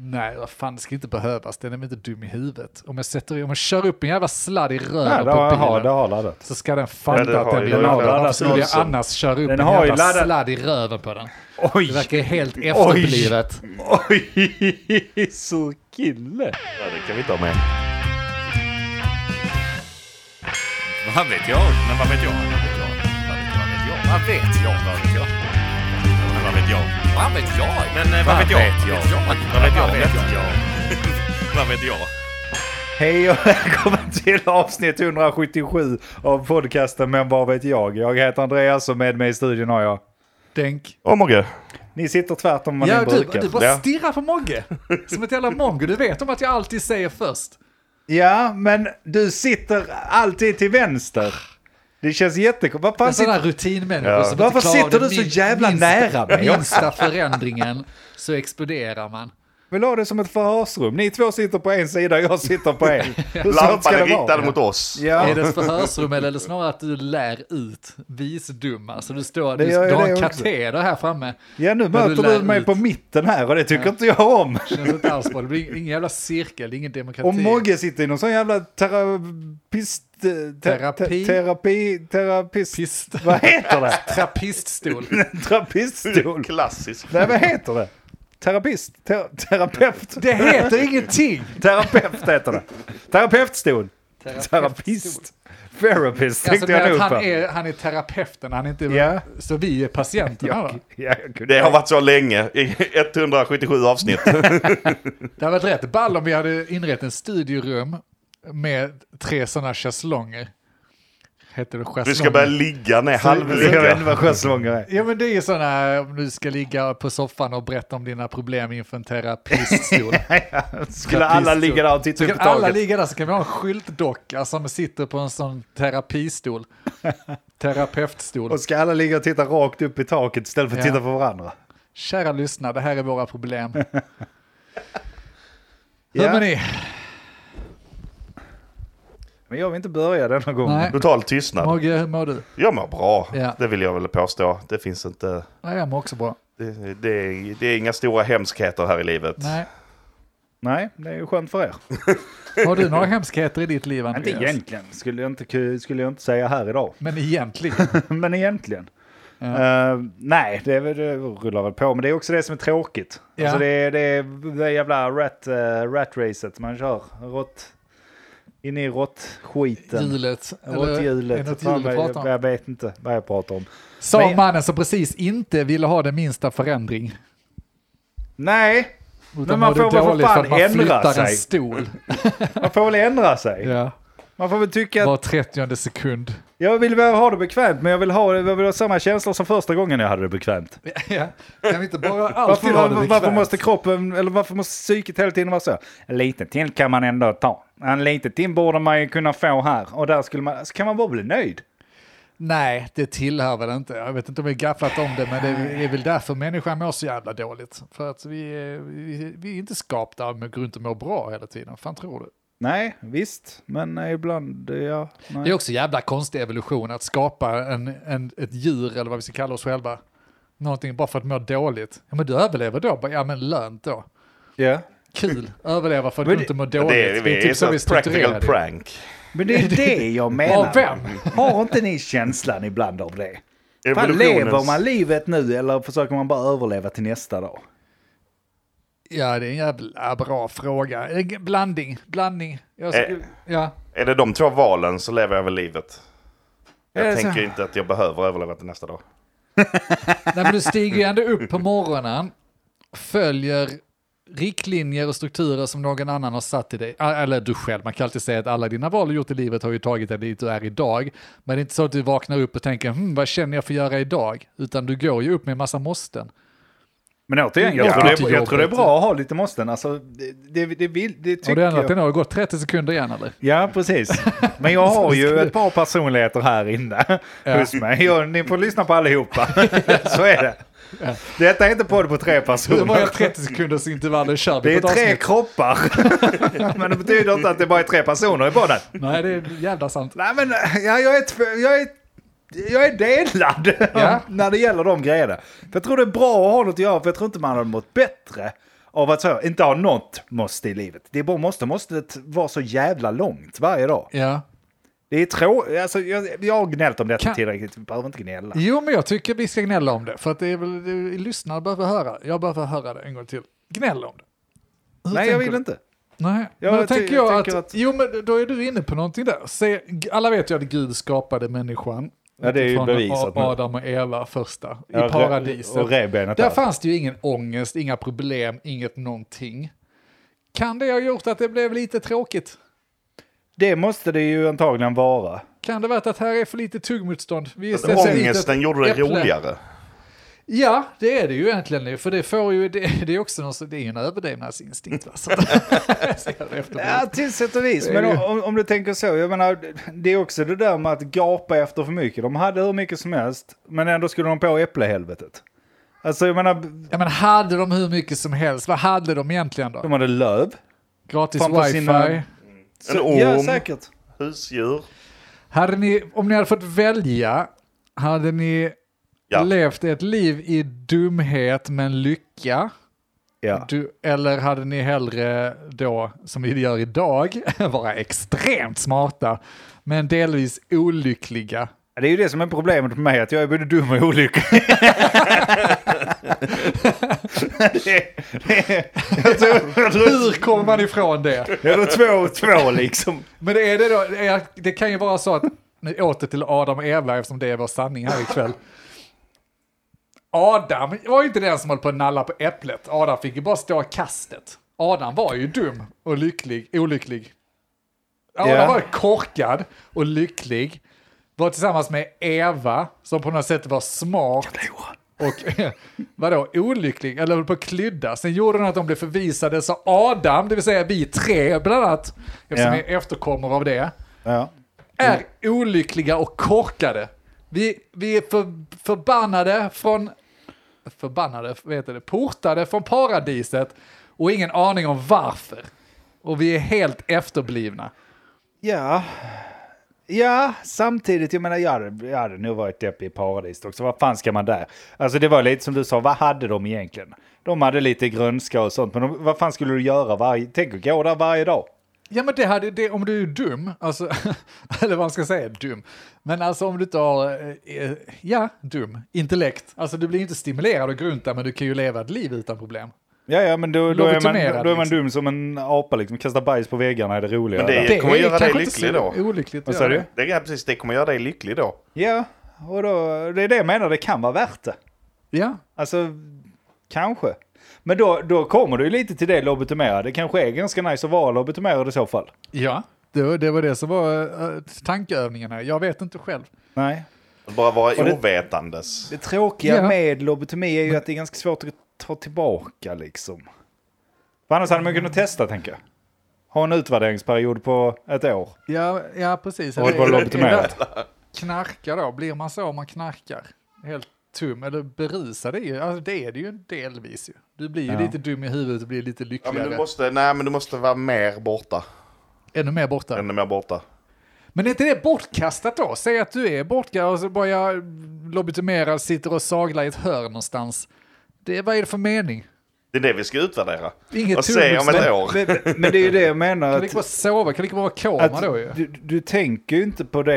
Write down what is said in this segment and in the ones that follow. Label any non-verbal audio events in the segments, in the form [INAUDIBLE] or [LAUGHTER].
Nej, vad fan, det ska inte behövas. Den är väl inte dum i huvudet. Om jag, sätter, om jag kör upp en jävla sladd i röven Ja, på bilen. har, det har laddat. Så ska den fatta Ja, det att den blir laddad. Varför skulle jag annars köra upp Den en jävla laddat- sladd i röven på den? Oj! Det verkar helt efterblivet. Oj! [LAUGHS] Så kille! Ja, det kan vi ha med. Vad vet jag? Men vad vet jag? Vad vet jag? Vad vet jag? Vad vet jag? Vad vet jag? Men vad vet jag? Vad vet jag? Men eh, vad vet jag? Vad vet jag? Vad vet jag? Vad vet jag? [LAUGHS] Hej och [LAUGHS] välkommen till avsnitt 177 av podcasten Men vad vet jag? Jag heter Andreas och med mig i studion har jag. Denk. Åh Mogge. Ni sitter tvärtom vad Ja, ni du, brukar. du bara Ja. stirrar på Mogge. [LAUGHS] Som ett jävla mongo. Du vet om att jag alltid säger först. Ja, men du sitter alltid till vänster. Det känns jättekonstigt. En sån sitter... här rutinmänniska Ja. som Varför sitter du så jävla minsta, nära mig? Minsta förändringen så exploderar man. Vill ha det som ett förhörsrum. Ni två sitter på en sida, jag sitter på en. [LAUGHS] Lampan är det riktad mot oss. Ja. Är det ett förhörsrum eller är det snarare att du lär ut visdomar? Så du står, Det du, du har det en kateder här framme. ja, nu du möter lär du mig ut. på mitten här och det tycker inte jag om. Känns inte alls bra. Det blir ingen jävla cirkel, ingen demokrati. Och Mogge sitter i någon sån jävla terapist... te- Terapi? te- Terapi... Terapist... Pist. Vad heter det? [LAUGHS] Trappiststol. [LAUGHS] Terapiststol? Klassiskt. Nej, vad heter det? Terapist? Ter terapeut? Det heter ingenting! Terapeut heter det. Terapeutstol. Terapist. Therapist Alltså tänkte jag nog på. han är, han är terapeuten, han är inte... Ja. Så vi är patienterna jag kunde- Det har varit så länge. I 177 avsnitt. Det hade varit rätt ball om vi hade inrett en studiorum med tre sådana schäslonger. Heter det schäslonger? Du ska börja ligga ner, Jag vet inte halvligga. vad schäslonger är. Ja men det är ju sådana, om du ska ligga på soffan och berätta om dina problem inför en terapiststol. [LAUGHS] Skulle alla ligga där och titta upp kan på alla taket? ligga där så kan vi ha en skyltdocka som sitter på en sån terapistol. [LAUGHS] Terapeutstol. Och ska alla ligga och titta rakt upp i taket istället för att Ja. titta på varandra? Kära lyssnare, det här är våra problem. [LAUGHS] Hur Ja. mår ni? Men jag vill inte börja denna gången. Nej. Total tystnad. Mogge, hur mår du? Jag mår bra. Ja. Det vill jag väl påstå. Det finns inte... Ja, jag mår också bra. Det, det, är, det är inga stora hemskheter här i livet. Nej. Nej, det är ju skönt för er. [LAUGHS] Har du några hemskheter i ditt liv, Inte Andreas? egentligen, skulle jag inte, skulle jag inte säga här idag. Men egentligen. [LAUGHS] Men egentligen. Ja. Eh, nej, det, är väl- det rullar väl på. Men det är också det som är tråkigt. Ja. Alltså det, är, det är det jävla rat, uh, rat-racet man kör. Rått, in i råttskiten. Hjulet. Råtthjulet. om? Jag vet inte vad jag pratar om. Sa Men- mannen som precis inte ville ha den minsta förändring. Nej, Utan Men man får väl för fan man ändra flyttar en sig. stol. man får väl ändra sig. Ja. Man får väl tycka att Var 30 sekund. Jag vill ha det bekvämt, men jag vill ha, jag vill ha samma känsla som första gången jag hade det bekvämt. Ja. Kan vi inte bara Varför, alltid ha det varför, bekvämt? varför måste kroppen, eller varför måste psyket hela tiden vara så? En liten till kan man ändå ta. En liten till borde man ju kunna få här. Och där skulle man, så kan man bara bli nöjd. Nej, det tillhör väl inte. Jag vet inte om vi gafflat om det, men det är väl därför människan mår så jävla dåligt. För att vi, vi, vi är inte skapta med att gå runt och må bra hela tiden. fan tror du? Nej, visst, men ibland, ja. Nej. Det är också jävla konstig evolution att skapa en, en, ett djur eller vad vi ska kalla oss själva. Någonting bara för att må dåligt. Ja men du överlever då, ja men lönt då. Ja. Kul, överleva för att Men du det- inte mår dåligt. Det är, det är typ så vi ett practical det. prank. Men det är det jag [LAUGHS] menar. Av vem? Har inte ni känslan ibland av det? Fan, lever man livet nu eller försöker man bara överleva till nästa dag? Ja, det är en jävla bra fråga. En Blandning, blandning. Jag Eh. skulle, ja. Är det de två valen så lever jag väl livet. Jag Är det så? tänker inte att jag behöver överleva till nästa dag. [LAUGHS] Nej, men du stiger ju ändå upp på morgonen, följer riktlinjer och strukturer som någon annan har satt i dig. Ah, Eller du själv, man kan alltid säga att alla dina val du gjort i livet har ju tagit dig dit du är idag. Men det är inte så att du vaknar upp och tänker, hm, vad känner jag för att göra idag? Utan du går ju upp med en massa måsten. Men återigen, jag, Ja. tror, det jag tror det är bra att ha lite måsten. Alltså, det, det, det, vill, det tycker du ändrat jag. det? Har det gått 30 sekunder igen eller? Ja, precis. Men jag har ju ett par personligheter här inne Ja. hos mig. Jag, ni får lyssna på allihopa. [LAUGHS] Så är det. Detta är inte podd på tre Hur många personer. 30 sekunders intervaller kör Det är tre avsnitt? kroppar. [LAUGHS] Men det betyder inte att det bara är tre personer i podden. Nej, det är jävla sant. Nej men ja, jag, är, jag, är, jag är delad [LAUGHS] Ja. när det gäller de grejerna. För jag tror det är bra att ha något att göra, för jag tror inte man hade mått bättre av att så, inte ha något måste i livet. Det är bara måste, måste vara så jävla långt varje dag. Ja. Det är tråkigt, alltså jag, jag har gnällt om detta Kan- tillräckligt, vi behöver inte gnälla. Jo, men jag tycker vi ska gnälla om det. För att det är väl, det, lyssnare behöver höra. Jag behöver höra det en gång till. Gnäll om det. Hur Nej, jag vill du? inte. Nej, Ja, men då jag tänker jag jag, tänker att, att- jo men då är du inne på någonting där. Se, alla vet ju att Gud skapade människan. Ja, det är ju bevisat. Adam och Eva första, i Ja, re- paradiset. Och revbenet där där. fanns det ju ingen ångest, inga problem, inget någonting. Kan det ha gjort att det blev lite tråkigt? Det måste det ju antagligen vara. Kan det varit att här är för lite tuggmotstånd? Vi Ångesten gjorde det äpple. roligare. Ja, det är det ju egentligen. För det får ju, det, det är också någon, så- det är ju en överlevnadsinstinkt. Va? Så. [LAUGHS] Ja, till sätt och vis. Det är Men om, om du tänker så, jag menar, det är också det där med att gapa efter för mycket. De hade hur mycket som helst, men ändå skulle de på äpplehelvetet. Alltså jag menar, Ja, men hade de hur mycket som helst? Vad hade de egentligen då? de hade löv. Gratis wifi? sina- Så, orm. Ja, säkert. Husdjur. Hade ni, om ni hade fått välja, hade ni Ja. levt ett liv i dumhet men lycka? Ja. Du, eller hade ni hellre då, som vi gör idag, [LAUGHS] vara extremt smarta men delvis olyckliga? Det är ju det som är problemet med mig, att jag är både dum och olycklig. [LAUGHS] det, det, jag tror, jag tror, Hur kommer man ifrån det? tror två och två liksom. Men det, är det, då, det kan ju vara så att, nu åter till Adam och Eva eftersom det är vår sanning här ikväll. Adam var ju inte den som höll på att nalla på äpplet. Adam fick ju bara stå i kastet. Adam var ju dum och lycklig, olycklig. Adam Ja. var korkad och lycklig. Var tillsammans med Eva som på något sätt var smart. Och [LAUGHS] vadå, olycklig, eller höll på att klydda. Sen gjorde den att de blev förvisade, så Adam, det vill säga vi tre bland annat, eftersom Ja. vi är efterkommor av det, Ja. är olyckliga och korkade. Vi, vi är för, förbannade från, förbannade, vad heter det, portade från paradiset och ingen aning om varför. Och vi är helt efterblivna. Ja. Ja, samtidigt, jag menar, jag hade, jag hade nog varit deppig i paradiset också. Vad fan ska man där? Alltså det var lite som du sa, vad hade de egentligen? De hade lite grönska och sånt, men de, vad fan skulle du göra varje... Tänk att gå där varje dag. Ja men det hade, det, om du är dum, alltså, [LAUGHS] eller vad man ska säga, dum. Men alltså om du inte har, eh, eh, ja, dum, intellekt. Alltså du blir inte stimulerad runt där, men du kan ju leva ett liv utan problem. Ja, ja, men då, då, är, man, då är man liksom. dum som en apa, liksom. Kasta bajs på väggarna är det roliga. Men det- där. kommer göra dig lycklig då. Olyckligt Vad göra du? det. Det är precis, det kommer göra dig lycklig då. Ja, och då, det är det jag menar, det kan vara värt det. Ja, Alltså, kanske. Men då, då kommer du ju lite till det lobotomerade. Det kanske är ganska nice att vara lobotomerad i så fall. ja. Det, var- det var det som var uh, tankeövningen här. Jag vet inte själv. Nej. Bara vara det- ovetandes. Det tråkiga Ja. med lobotomi är ju att det är ganska svårt att ta tillbaka liksom. För annars hade man kunnat testa tänker jag. Ha en utvärderingsperiod på ett år. Ja, ja precis. Och vara lobotomerad. Knarka då, blir man så om man knarkar? Helt tum, eller berusad är ju, alltså det är det ju delvis ju. Du blir ju Ja. lite dum i huvudet och blir lite Ja, lyckligare. men du måste, nej, men du måste vara mer borta. Ännu mer borta. Ännu mer borta. Men är inte det bortkastat då? Säg att du är bortkastad och så bara jag lobotomerad, sitter och saglar i ett hörn någonstans. Det, vad är det för mening? Det är det vi ska utvärdera. Inget Och se om ett år. Men, men det är ju det jag menar. Kan inte bara sova? Kan det inte bara vara koma då ju? du, du tänker ju inte på det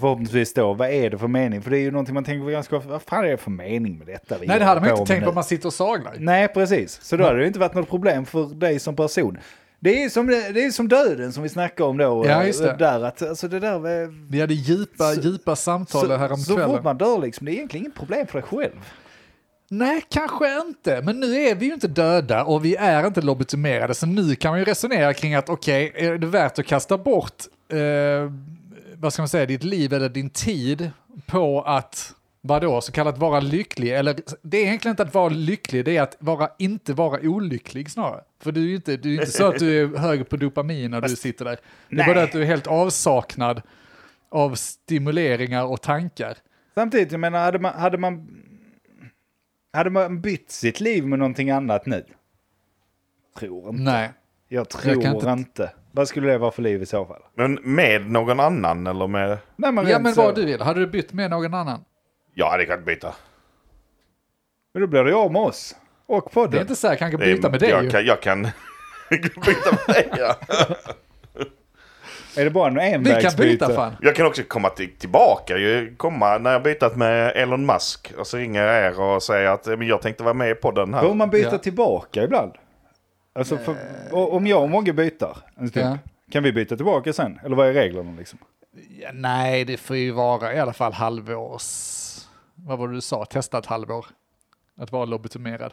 förhoppningsvis då. Vad är det för mening? För det är ju någonting man tänker på ganska ofta. Vad fan är det för mening med detta? vi Nej, det hade man inte tänkt på om man sitter och saglar. Nej, precis. Så då hade det ju inte varit något problem för dig som person. Det är som, det, är som döden som vi snackade om då. Ja, eh, just det. Där, att, alltså det där med, Vi hade djupa, Så- djupa samtal så, här om så fort man dör liksom, det är egentligen inget problem för dig själv. Nej, kanske inte. Men nu är vi ju inte döda och vi är inte lobotomerade. Så nu kan man ju resonera kring att okej, är det värt att kasta bort, eh, vad ska man säga, ditt liv eller din tid på att, vadå, så kallat vara lycklig? Eller det är egentligen inte att vara lycklig, det är att vara, inte vara olycklig snarare. För du är ju inte, du är inte så att du är hög på dopamin när du sitter där. Det är Nej. bara att du är helt avsaknad av stimuleringar och tankar. Samtidigt, jag menar, hade man, hade man, hade man bytt sitt liv med någonting annat nu? Tror inte. Nej. Jag tror kan inte. inte- Vad skulle det vara för liv i så fall? Men med någon annan eller med... Nej, men Ja men så- vad du vill, hade du bytt med någon annan? Ja, det kan jag byta. Men då blir det av med oss. Och Det är podden. inte så här, kanske Det är- byta med dig jag, ju. kan, jag kan [LAUGHS] byta med dig. Ja. Är det bara en Vi kan byta fan. Jag kan också komma till, tillbaka. ju. Komma när jag bytt med Elon Musk. Och så ringer jag er och säger att eh, men jag tänkte vara med i podden här. Får man byta Ja. tillbaka ibland? Alltså för, och- om jag och Mogge byter en stund, Ja. kan vi byta tillbaka sen? Eller vad är reglerna liksom? Ja, nej, det får ju vara i alla fall halvårs... Vad var det du sa? Testa ett halvår. Att vara lobotomerad.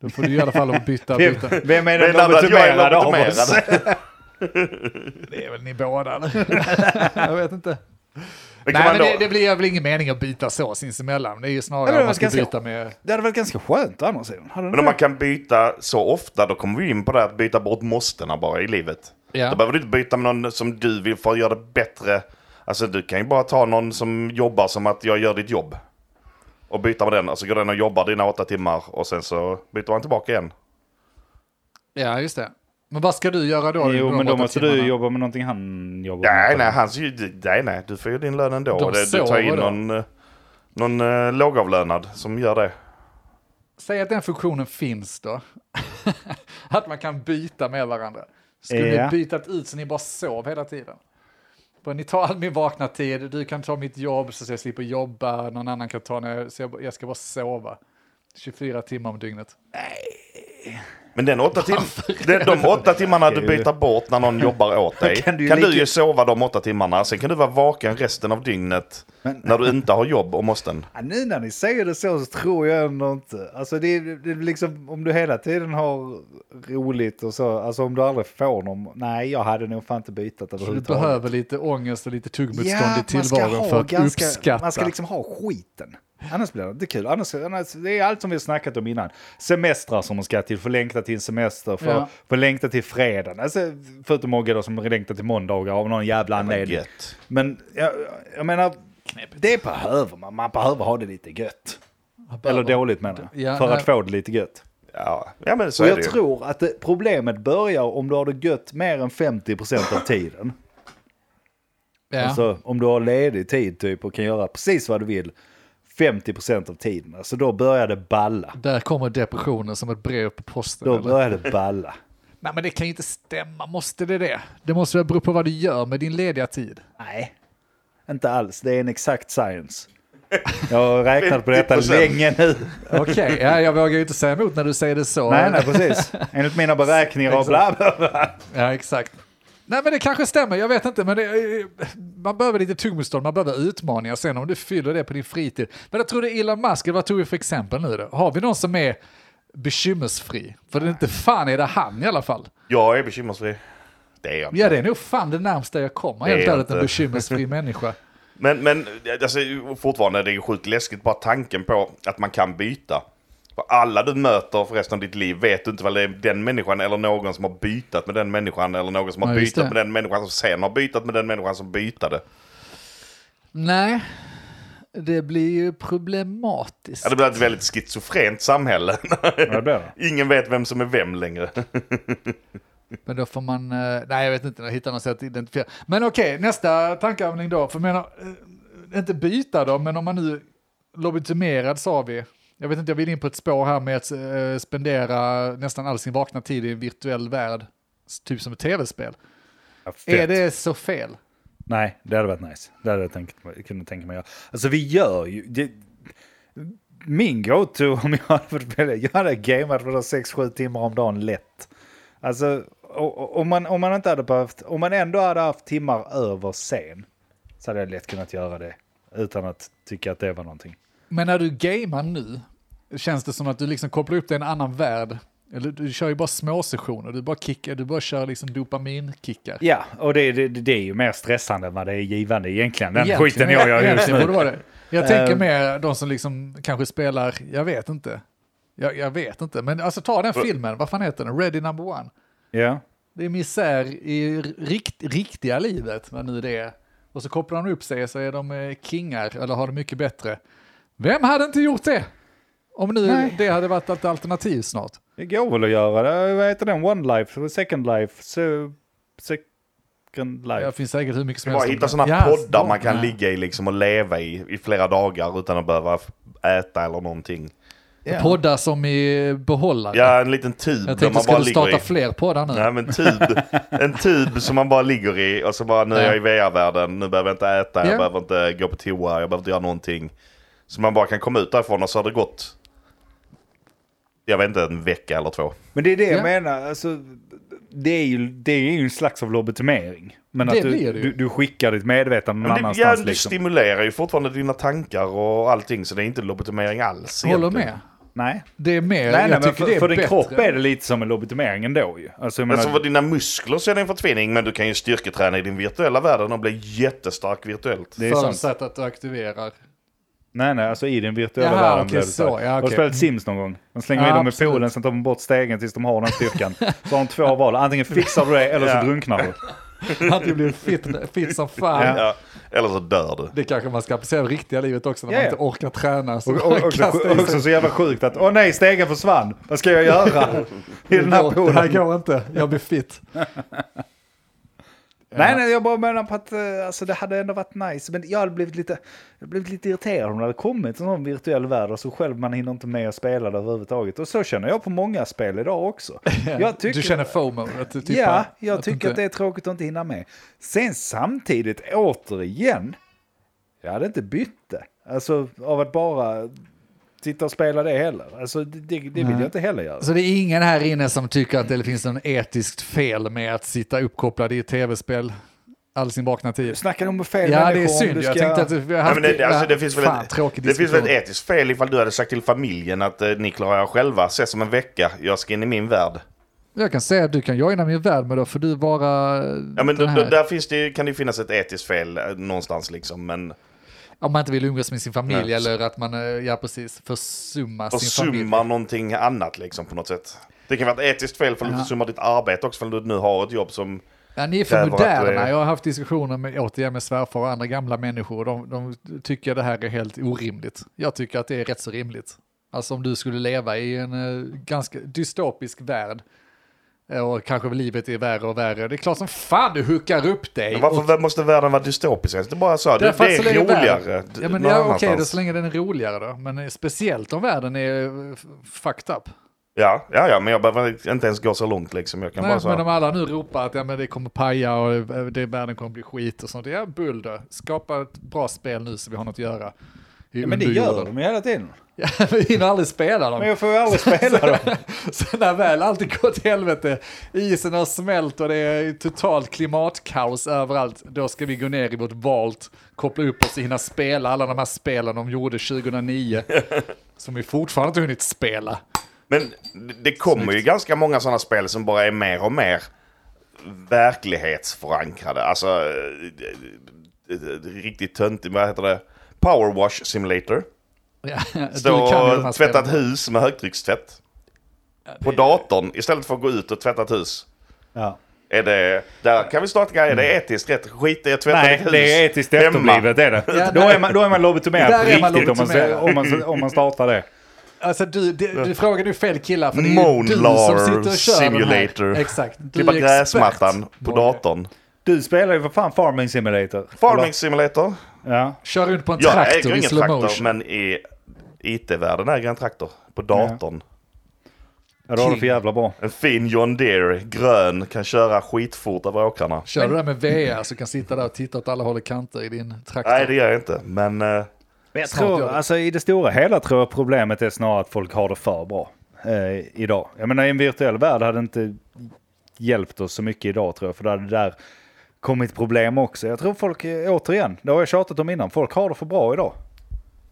Då får du i alla fall [LAUGHS] byta. Byta. vem är den jag lobotomerade av oss? [LAUGHS] Det är väl ni båda eller? [LAUGHS] Jag vet inte. Men Nej, men det, det blir väl ingen mening att byta så sinsemellan. Det är ju snarare men om man ska ganska- byta med... Det hade varit ganska skönt å andra sidan. Hade det Men om man kan byta så ofta, då kommer vi in på det att byta bort måstena bara i livet. Ja. Då behöver du inte byta med någon som du vill för att göra det bättre. Alltså du kan ju bara ta någon som jobbar som att jag gör ditt jobb. Och byta med den, och så går den och jobbar dina åtta timmar och sen så byter man tillbaka igen. Ja, just det. Men vad ska du göra då? Jo, men då måste timmarna? du jobba med någonting han jobbar Nej, med. nej, hans, nej, nej, du får ju din lön ändå. De du tar in någon, eh, någon eh, lågavlönad som gör det. Säg att den funktionen finns då. [LAUGHS] att man kan byta med varandra. Skulle Ja. ni bytat ut så ni bara sov hela tiden? Bara, ni tar all min vakna tid, du kan ta mitt jobb så jag slipper jobba, någon annan kan ta när jag, så jag, jag ska bara sova. 24 timmar om dygnet. Men den åtta tim [LAUGHS] de, de åtta timmarna du byter bort när någon jobbar åt dig, Kan kan du du, ju sova de åtta timmarna. Sen kan du vara vaken resten av dygnet Men- när du inte har jobb och måsten. Ja, nu när ni säger det så, så tror jag ändå inte. Alltså det, är- det är liksom, om du hela tiden har roligt och så, alltså om du aldrig får någon, nej jag hade nog fan inte bytt Du överhuvudtaget. behöver lite ångest och lite tuggmotstånd i man ska tillvaron för att ganska, uppskatta. Man ska liksom ha skiten. Annars blir det inte kul. Annars, annars, det är allt som vi har snackat om innan. Semestrar som man ska till, få längta till en semester, få, Ja. få längta till fredagen. Alltså, förutom Mogge då som längtar till måndagar av någon jävla anledning. Men jag, jag menar, det behöver man. Man behöver ha det lite gött. Eller dåligt menar jag. Ja, för nej. att få det lite gött. Ja, ja men så Och är jag det ju. tror att det, problemet börjar om du har det gött mer än 50% av tiden. Ja. Alltså om du har ledig tid typ och kan göra precis vad du vill 50% av tiden. Alltså då börjar det balla. Där kommer depressionen som ett brev på posten. Då börjar det balla. [LAUGHS] Nej men det kan ju inte stämma, måste det det? Det måste väl bero på vad du gör med din lediga tid. Nej, inte alls. Det är en exakt science. Jag har räknat på detta 50%. länge nu. [LAUGHS] Okej, ja, jag vågar ju inte säga emot när du säger det så. Nej, nej, precis. Enligt mina beräkningar och [LAUGHS] bla bla bla. Ja, exakt. Nej men det kanske stämmer, jag vet inte. Men det, man behöver lite tuggmotstånd, man behöver utmaningar sen om du fyller det på din fritid. Men jag tror det är Elon Musk, vad tog vi för exempel nu då? Har vi någon som är bekymmersfri? För det är inte fan är det han i alla fall. Jag är bekymmersfri. Det är jag inte. Ja det är nog fan det närmsta jag kommer Det helt ärligt en bekymmersfri [LAUGHS] människa. Men, men alltså, fortfarande det är ju sjukt läskigt bara tanken på att man kan byta. För alla du möter för resten av ditt liv vet du inte vad det är den människan eller någon som har bytat med den människan eller någon som har Ja, bytat med den människan som sen har bytat med den människan som bytade. Nej, det blir ju problematiskt. Ja, det blir ett väldigt schizofrent samhälle. Ja, det blir det. [LAUGHS] Ingen vet vem som är vem längre. [LAUGHS] Men då får man, eh, nej jag vet inte, jag hittar något sätt att identifiera. Men okej, nästa tankeövning då. För menar, eh, inte byta då, men om man nu lobotomerad sa vi. Jag vet inte, jag vill in på ett spår här med att eh, spendera nästan all sin vakna tid i en virtuell värld. Typ som ett tv-spel. Ja. Är det så fel? Nej, det hade varit nice. Det hade jag tänkt, kunnat tänka mig göra. Alltså vi gör ju... Det, min go-to [LAUGHS] om jag hade fått välja, jag hade gameat för 6-7 timmar om dagen lätt. Alltså om man, om man inte hade behövt, om man ändå hade haft timmar över sen så hade jag lätt kunnat göra det utan att tycka att det var någonting. Men när du gamear nu, känns det som att du liksom kopplar upp dig i en annan värld? Eller du kör ju bara små sessioner, du bara kickar, du bara kör liksom dopaminkickar. Ja, och det, det, det är ju mer stressande än vad det är givande egentligen. Den Egentligen- skiten jag gör just nu. borde det vara det. Jag tänker Eh. mer de som liksom kanske spelar, jag vet inte. Jag, jag vet inte, men alltså ta den filmen, vad fan heter den? Ready number one. Ja. Det är misär i rikt, riktiga livet, vad nu det är. Och så kopplar de upp sig så är de eh, kingar, eller har det mycket bättre. Vem hade inte gjort det? Om nu Nej. det hade varit ett alternativ snart. Det går väl att göra det. Vad heter den? One life, second life, so, second life. Det finns säkert hur mycket som Bara helst. om hitta sådana Ja, poddar man kan ligga i liksom och leva i i flera dagar utan att behöva äta eller någonting. Ja. Poddar som i behållare. Ja, en liten tub Jag tänkte, man ska bara du starta i. fler poddar nu? Nej men tub, en tub som man bara ligger i och så bara nu är jag i VR-världen, nu behöver jag inte äta, jag Ja. behöver inte gå på toa, jag behöver inte göra någonting. Så man bara kan komma ut därifrån och så har det gått, jag vet inte, en vecka eller två. Men det är det jag Ja. menar, alltså, det, är ju, det är ju en slags av lobotomering. Men Det att du, blir det ju. du, du skickar ditt medvetande någon Men det, ja, annanstans du liksom. stimulerar ju fortfarande dina tankar och allting så det är inte lobotomering alls. Håller egentligen. med. Nej, Det är mer, nej, jag nej men tycker för, det är för din bättre. kropp är det lite som en lobotomering ändå ju. Alltså, jag menar, Alltså för dina muskler så är det en förtvining men du kan ju styrketräna i din virtuella världen och bli jättestark virtuellt. det är sant. Förutsatt att du aktiverar. Nej, nej, alltså i den virtuella Jaha, världen det så. Ja, Har du spelat Sims någon gång? Man slänger Ja, in dem i absolut. poolen, sen tar man bort stegen tills de har den styrkan. [LAUGHS] Så har de två val, antingen fixar du det eller så Ja. drunknar du. [LAUGHS] Att du blir fit, fit som fan. Ja. Eller så dör du. Det kanske man ska applicera i riktiga livet också när Ja, man inte orkar träna. Så Och, och, också, också så jävla sjukt att, åh nej, stegen försvann. Vad ska jag göra? [LAUGHS] I den här det, går, det här poolen. går inte, jag blir fit. Nej, nej, jag bara menar på att eh, alltså, det hade ändå varit nice. Men jag hade blivit lite, blivit lite irriterad om det hade kommit en sån virtuell värld och så själv man hinner inte med att spela det överhuvudtaget. Och så känner jag på många spel idag också. [LAUGHS] Tycker, Du känner FOMO? Att du typ ja, jag tycker inte- att det är tråkigt att inte hinna med. Sen samtidigt, återigen, jag hade inte bytt det. Alltså av att bara sitta och spela det heller. Alltså det, det, vill Nej. jag inte heller göra. Så det är ingen här inne som tycker att det finns något etiskt fel med att sitta uppkopplad i ett tv-spel all sin vakna tid? Snackar du om fel Ja, det är synd. du Jag ska- tänkte att vi har haft det, alltså, det finns väl, ett, det finns väl ett etiskt fel ifall du hade sagt till familjen att eh, ni klarar jag själva, ses om en vecka, jag ska in i min värld. Jag kan säga att du kan joina min värld, men då får du vara Ja men då, då, där finns det, kan det ju finnas ett etiskt fel eh, någonstans liksom, men Om man inte vill umgås med sin familj Nej. eller att man, eh, ja precis, försumma sin familj. försumma någonting annat liksom på något sätt. Det kan vara ett etiskt fel för att du Ja. försummar ditt arbete också för att du nu har ett jobb som... Ja, ni är för du moderna. är- Jag har haft diskussioner med, återigen med svärfar och andra gamla människor. De, de tycker det här är helt orimligt. Jag tycker att det är rätt så rimligt. Alltså om du skulle leva i en eh, ganska dystopisk värld och kanske livet är värre och värre. Det är klart som fan du hookar upp dig. Men varför och, måste världen vara dystopisk? Det är bara så, det, det är roligare. Ja, men ja, okej, då, så länge den är roligare då. Men eh, speciellt om världen är eh, fucked up. Ja, ja, ja, men jag behöver inte ens gå så långt liksom. Jag kan Nej, bara så... men om alla nu ropar att ja, men det kommer paja och eh, det, världen kommer bli skit och sånt. Ja, bulder. Skapa ett bra spel nu så vi har något att göra. Ja, men det gör de hela tiden. Ja, vi hinner aldrig spela dem. Men jag får ju aldrig spela dem. [LAUGHS] Så när väl allt går åt helvete, isen har smält och det är totalt klimatkaos överallt, då ska vi gå ner i vårt Vault, koppla upp oss och hinna spela alla de här spelen de gjorde 2009, [LAUGHS] som vi fortfarande inte hunnit spela. Men det kommer ju ganska många sådana spel som bara är mer och mer verklighetsförankrade. Alltså, eh, eh, riktigt töntigt, vad heter det? Power Wash Simulator. Ja, [LAUGHS] du Stå och tvätta ett hus med högtryckstvätt. På datorn istället för att gå ut och tvätta ett hus. Ja. Är det, där kan vi starta grejer. Det är etiskt rätt. Skit i att tvätta Nej, ditt hus. det är etiskt efterblivet är det. Ja, då, är man, då är man lobotomerad man riktigt om man, om, man, om man startar det. Alltså du, du, du frågar nu fel killar för det är ju Moonlar du som sitter och kör den Simulator. här. Exakt. Du Klippa gräsmattan på det. datorn. Du spelar ju för fan Farming Simulator. Farming Simulator. Ja. Kör runt på en Jag traktor äger i ingen slow traktor, motion. men i IT-världen äger jag en traktor. På datorn. ja, då har du för jävla bra. En fin John Deere, grön, kan köra skitfort över åkrarna. Kör du där med VR så kan sitta där och titta åt alla håll och kanter i din traktor. Nej, det gör jag inte. Men eh, Men jag tror, det. alltså i det stora hela tror jag problemet är snarare att folk har det för bra eh, idag. Jag menar i en virtuell värld hade det inte hjälpt oss så mycket idag tror jag, för det där kommit problem också. Jag tror folk, eh, återigen, det har jag tjatat om innan, folk har det för bra idag.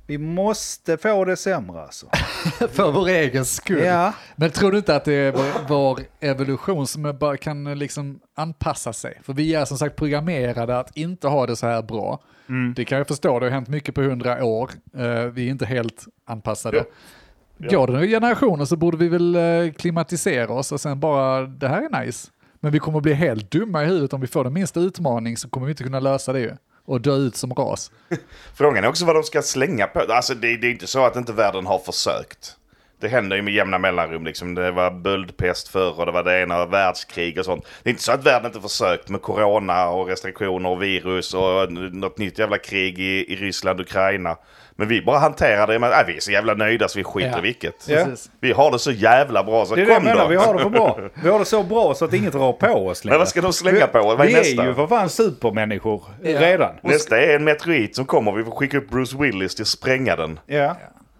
Vi måste få det sämre alltså. [LAUGHS] För vår egen skull. Ja. Men tror du inte att det är vår, vår evolution som bara kan eh, liksom anpassa sig? För vi är som sagt programmerade att inte ha det så här bra. Mm. Det kan jag förstå, det har hänt mycket på hundra år. Eh, vi är inte helt anpassade. Ja. Ja. Går det några generationer så borde vi väl klimatisera oss och sen bara, det här är nice. Men vi kommer bli helt dumma i huvudet om vi får den minsta utmaning så kommer vi inte kunna lösa det ju. Och dö ut som ras. [LAUGHS] frågan är också vad de ska slänga på. Alltså det, det är inte så att inte världen har försökt. Det händer ju med jämna mellanrum liksom. Det var böldpest förr och det var det ena världskrig och sånt. Det är inte så att världen inte försökt med corona och restriktioner och virus och något nytt jävla krig i, i Ryssland, Ukraina. Men vi bara hanterar det med att vi är så jävla nöjda så vi skiter Ja. i vilket. Ja. Vi har det så jävla bra så Det är det jag kom menar, då. vi har det för bra. [LAUGHS] Vi har det så bra så att inget rör på oss längre. Men vad ska de slänga på? Vad är Vi nästa? är ju för fan supermänniskor Ja. redan. Nästa är en meteorit som kommer. Vi får skicka upp Bruce Willis till att spränga den. Ja.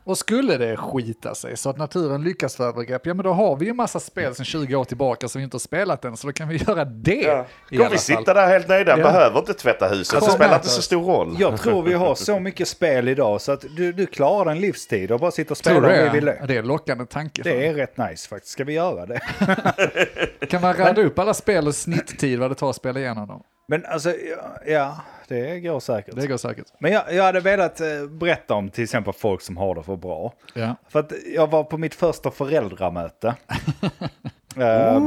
Och skulle det skita sig så att naturen lyckas för övergrepp, ja men då har vi ju en massa spel sedan 20 år tillbaka som vi inte har spelat än, så då kan vi [LAUGHS] göra det. Ja. i alla Kommer vi fall. sitta där helt nöjda? Ja. Behöver inte tvätta huset. Alltså, det spelar inte så stor roll. Jag tror vi har så mycket spel idag så att du, du klarar en livstid och bara sitter och spelar om vi vill. Det är en lockande tanke. Det är rätt nice faktiskt. Ska vi göra det? Kan man rada upp alla spel och snitttid vad det tar att spela igenom dem? Men alltså, ja, ja det går säkert. Det går säkert. Men jag, jag hade velat eh, berätta om till exempel folk som har det för bra. Ja. För att jag var på mitt första föräldramöte. [LAUGHS] eh,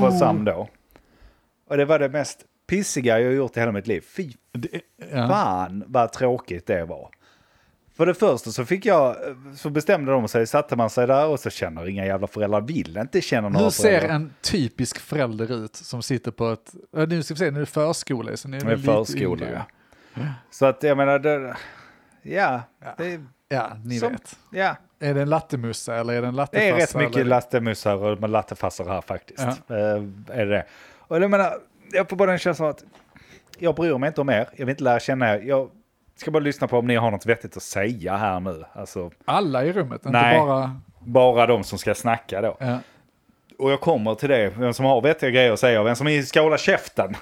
för Sam då. Och det var det mest pissiga jag gjort i hela mitt liv. Fy Ja. fan vad tråkigt det var. För det första så fick jag, så bestämde de sig, satte man sig där och så känner inga jävla föräldrar, vill inte känna några Hur ser föräldrar. en typisk förälder ut som sitter på ett, ja, nu ska vi se, nu är det förskola, så nu är det lite förskola, yngre. ja. Så att jag menar, det, ja, det, Ja, ni Som- vet. ja, Är det en lattemussa eller är det en det lattefassa? är rätt mycket lattemussar och lattefassar här faktiskt. Ja. Eh, är det. Och jag menar, jag får bara den känslan att jag bryr mig inte om er, jag vill inte lära känna er. Jag ska bara lyssna på om ni har något vettigt att säga här nu. Alltså, Alla i rummet, Nej. inte bara... bara de som ska snacka då. Ja. Och jag kommer till det, vem som har vettiga grejer att säga och vem som ska hålla käften.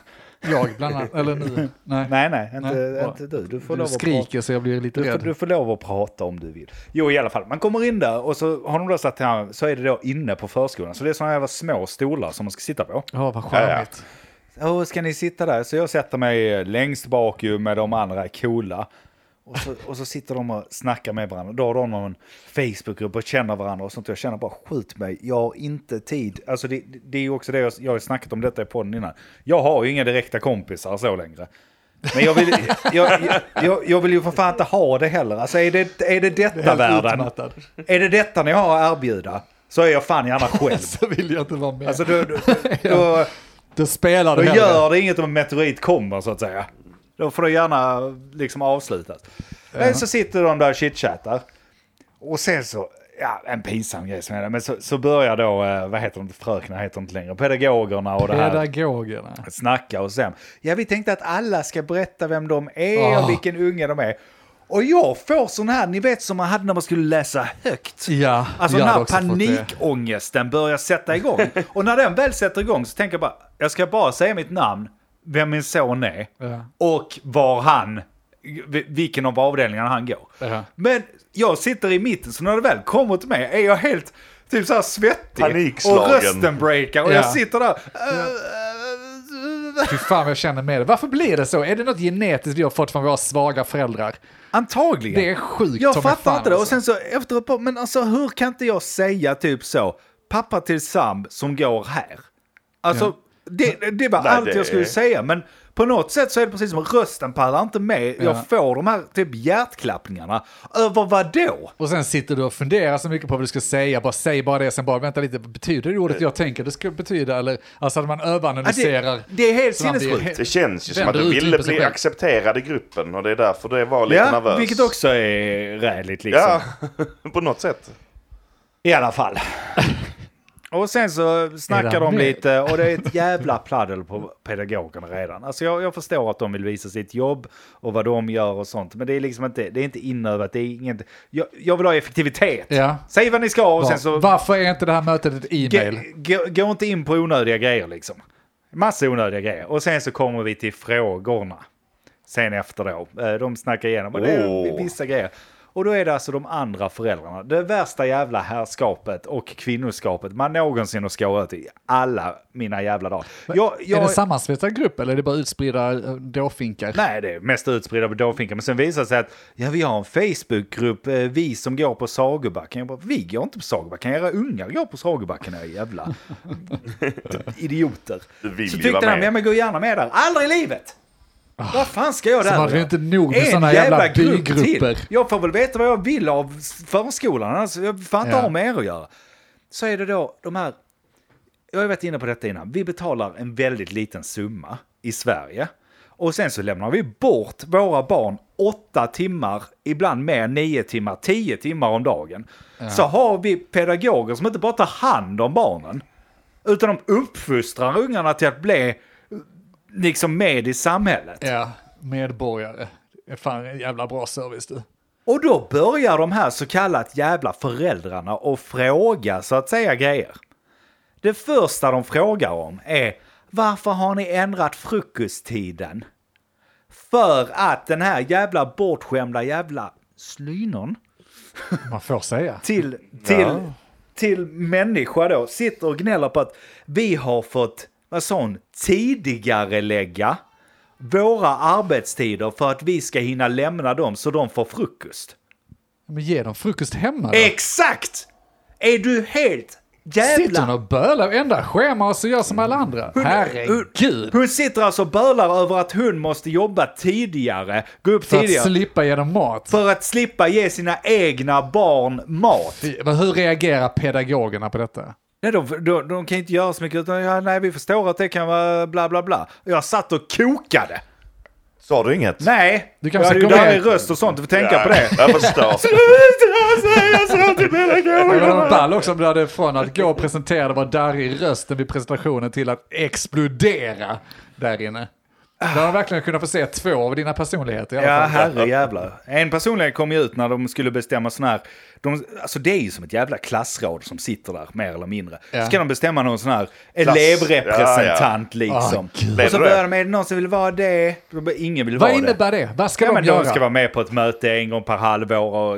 Jag bland annat, eller ni. [LAUGHS] Nej. Nej, nej, inte, Nej, inte du. Du får Du lov att prata. skriker så jag blir lite Du får, rädd. du får lov att prata om du vill. Jo, i alla fall. Man kommer in där och så har de då satt här, så är det då inne på förskolan. Så det är sådana jävla små stolar som man ska sitta på. Ja, vad charmigt. Åh, ska ni sitta där? Så jag sätter mig längst bak ju med de andra coola. Och så, och så sitter de och snackar med varandra. Då har de någon Facebookgrupp och känner varandra och sånt. Jag känner bara skjut mig, jag har inte tid. Alltså det, det är ju också det jag, jag har snackat om detta i podden innan. Jag har ju inga direkta kompisar så längre. Men jag vill, jag, jag, jag, vill ju för fan inte ha det heller. Alltså är det, är det detta Helt världen? utmattad. Är det detta ni har att erbjuda? Så är jag fan gärna [LAUGHS] själv. Så vill jag inte vara med. Alltså då, då, [LAUGHS] då, Då spelar då du hellre. gör det inget om en meteorit kommer så att säga. Då får det gärna liksom avslutas. Men så sitter de där och chitchattar. Och sen så, ja en pinsam grej som är det. Men så, så börjar då, eh, vad heter de, fröknar heter de inte längre, pedagogerna och det här. Pedagogerna. Snacka och sen, ja vi tänkte att alla ska berätta vem de är Ah. och vilken unge de är. Och jag får sån här, ni vet som man hade när man skulle läsa högt. Ja, Alltså den här panikångesten börjar sätta igång. [LAUGHS] Och när den väl sätter igång så tänker jag bara, jag ska bara säga mitt namn, vem min son är Ja. och var han, vilken av avdelningarna han går. Ja. Men jag sitter i mitten, så när det väl kommer till mig är jag helt typ så här svettig. Panikslagen. Och rösten breakar och Ja. jag sitter där. Fy fan vad jag känner med det. Varför blir det så? Är det något genetiskt vi har fått från våra svaga föräldrar? Antagligen. Det är sjukt Jag fattar inte det. Och alltså. sen så efteråt, bara, men alltså hur kan inte jag säga typ så, pappa till Sam som går här. Alltså, det, det var Nej, allt det jag skulle är- säga. Men på något sätt så är det precis som att rösten pallar inte med. Ja. Jag får de här typ hjärtklappningarna. Över vad då? Och sen sitter du och funderar så mycket på vad du ska säga. Bara säg bara det, sen bara vänta lite, vad betyder det ordet jag tänker det ska betyda? Eller alltså att man Ja, överanalyserar. det, det är helt sinnessjukt. Det känns ju som att du ville bli accepterad i gruppen och det är därför det var lite Ja, nervös. vilket också är räligt liksom. Ja, [LAUGHS] på något sätt. I alla fall. [LAUGHS] Och sen så snackar de lite och det är ett jävla pladdel på pedagogerna redan. Alltså jag, jag förstår att de vill visa sitt jobb och vad de gör och sånt. Men det är liksom inte, det är inte inövat, det är inget... Jag, jag vill ha effektivitet. Ja. Säg vad ni ska och sen så... Varför är inte det här mötet ett e-mail? Gå, inte in på onödiga grejer liksom. Massa onödiga grejer. Och sen så kommer vi till frågorna. Sen efter då. Eh, De snackar igenom och det är vissa grejer. Och då är det alltså de andra föräldrarna. Det värsta jävla herrskapet och kvinnoskapet man någonsin har skårat i alla mina jävla dagar. Jag, Är jag, det sammansvetsad grupp eller är det bara utspridda eh, dåfinkar? Nej, det är mest utspridda på dåfinkar. Men sen visar det sig att ja, vi har en Facebookgrupp, eh, vi som går på Sagobacken. Jag bara, vi går inte på Sagobacken, era ungar går på Sagobacken, era jävla [LAUGHS] idioter. Du vill Så tyckte han, ja men gå gärna med där. Aldrig i livet! Vad fan ska jag där Som göra? inte nog med såna jävla grupp bygrupper. till. Jag får väl veta vad jag vill av förskolan, alltså, jag får inte Ja. ha med er att göra. Så är det då de här, jag har varit inne på detta innan, vi betalar en väldigt liten summa i Sverige. Och sen så lämnar vi bort våra barn åtta timmar, ibland mer nio timmar, tio timmar om dagen. Så har vi pedagoger som inte bara tar hand om barnen, utan de uppfostrar ungarna till att bli liksom med i samhället. Ja, medborgare. Det är fan en jävla bra service du. Och då börjar de här så kallat jävla föräldrarna och fråga så att säga grejer. Det första de frågar om är varför har ni ändrat frukosttiden? För att den här jävla bortskämda jävla slynon Man får säga. till, till, Ja. till människa då sitter och gnäller på att vi har fått, vad sa hon, tidigare lägga våra arbetstider för att vi ska hinna lämna dem så de får frukost. Men ge dem frukost hemma då. Exakt! Är du helt Sitter hon jävla... och bölar, ändra schema och så gör som alla andra. Herregud. Hon sitter alltså och bölar över att hon måste jobba tidigare, gå upp För att tidigare, slippa ge dem mat. för att slippa ge sina egna barn mat. Men Hur reagerar pedagogerna på detta? Nej, de, de, de kan inte göra så mycket, utan ja, nej, vi förstår att det kan vara bla bla bla. Jag satt och kokade. Sa du inget? Nej, Du kan jag hade ju med- röst och sånt, du får tänka på det. Jag förstår. [LAUGHS] Det var ball också om du hade från att gå och presentera, det var darrig rösten vid presentationen till att explodera där inne. Då har verkligen kunnat få se två av dina personligheter i alla Ja, fall. herre jävlar. En personlighet kom ju ut när de skulle bestämma sån här... De, alltså det är ju som ett jävla klassråd som sitter där, mer eller mindre. Ja. Ska de bestämma någon sån här elevrepresentant liksom. Ah, och så börjar de med, någon som vill vara det? Ingen vill Vad vara det. innebär det? Vad ska Ja, de men göra? de ska vara med på ett möte en gång per halvår och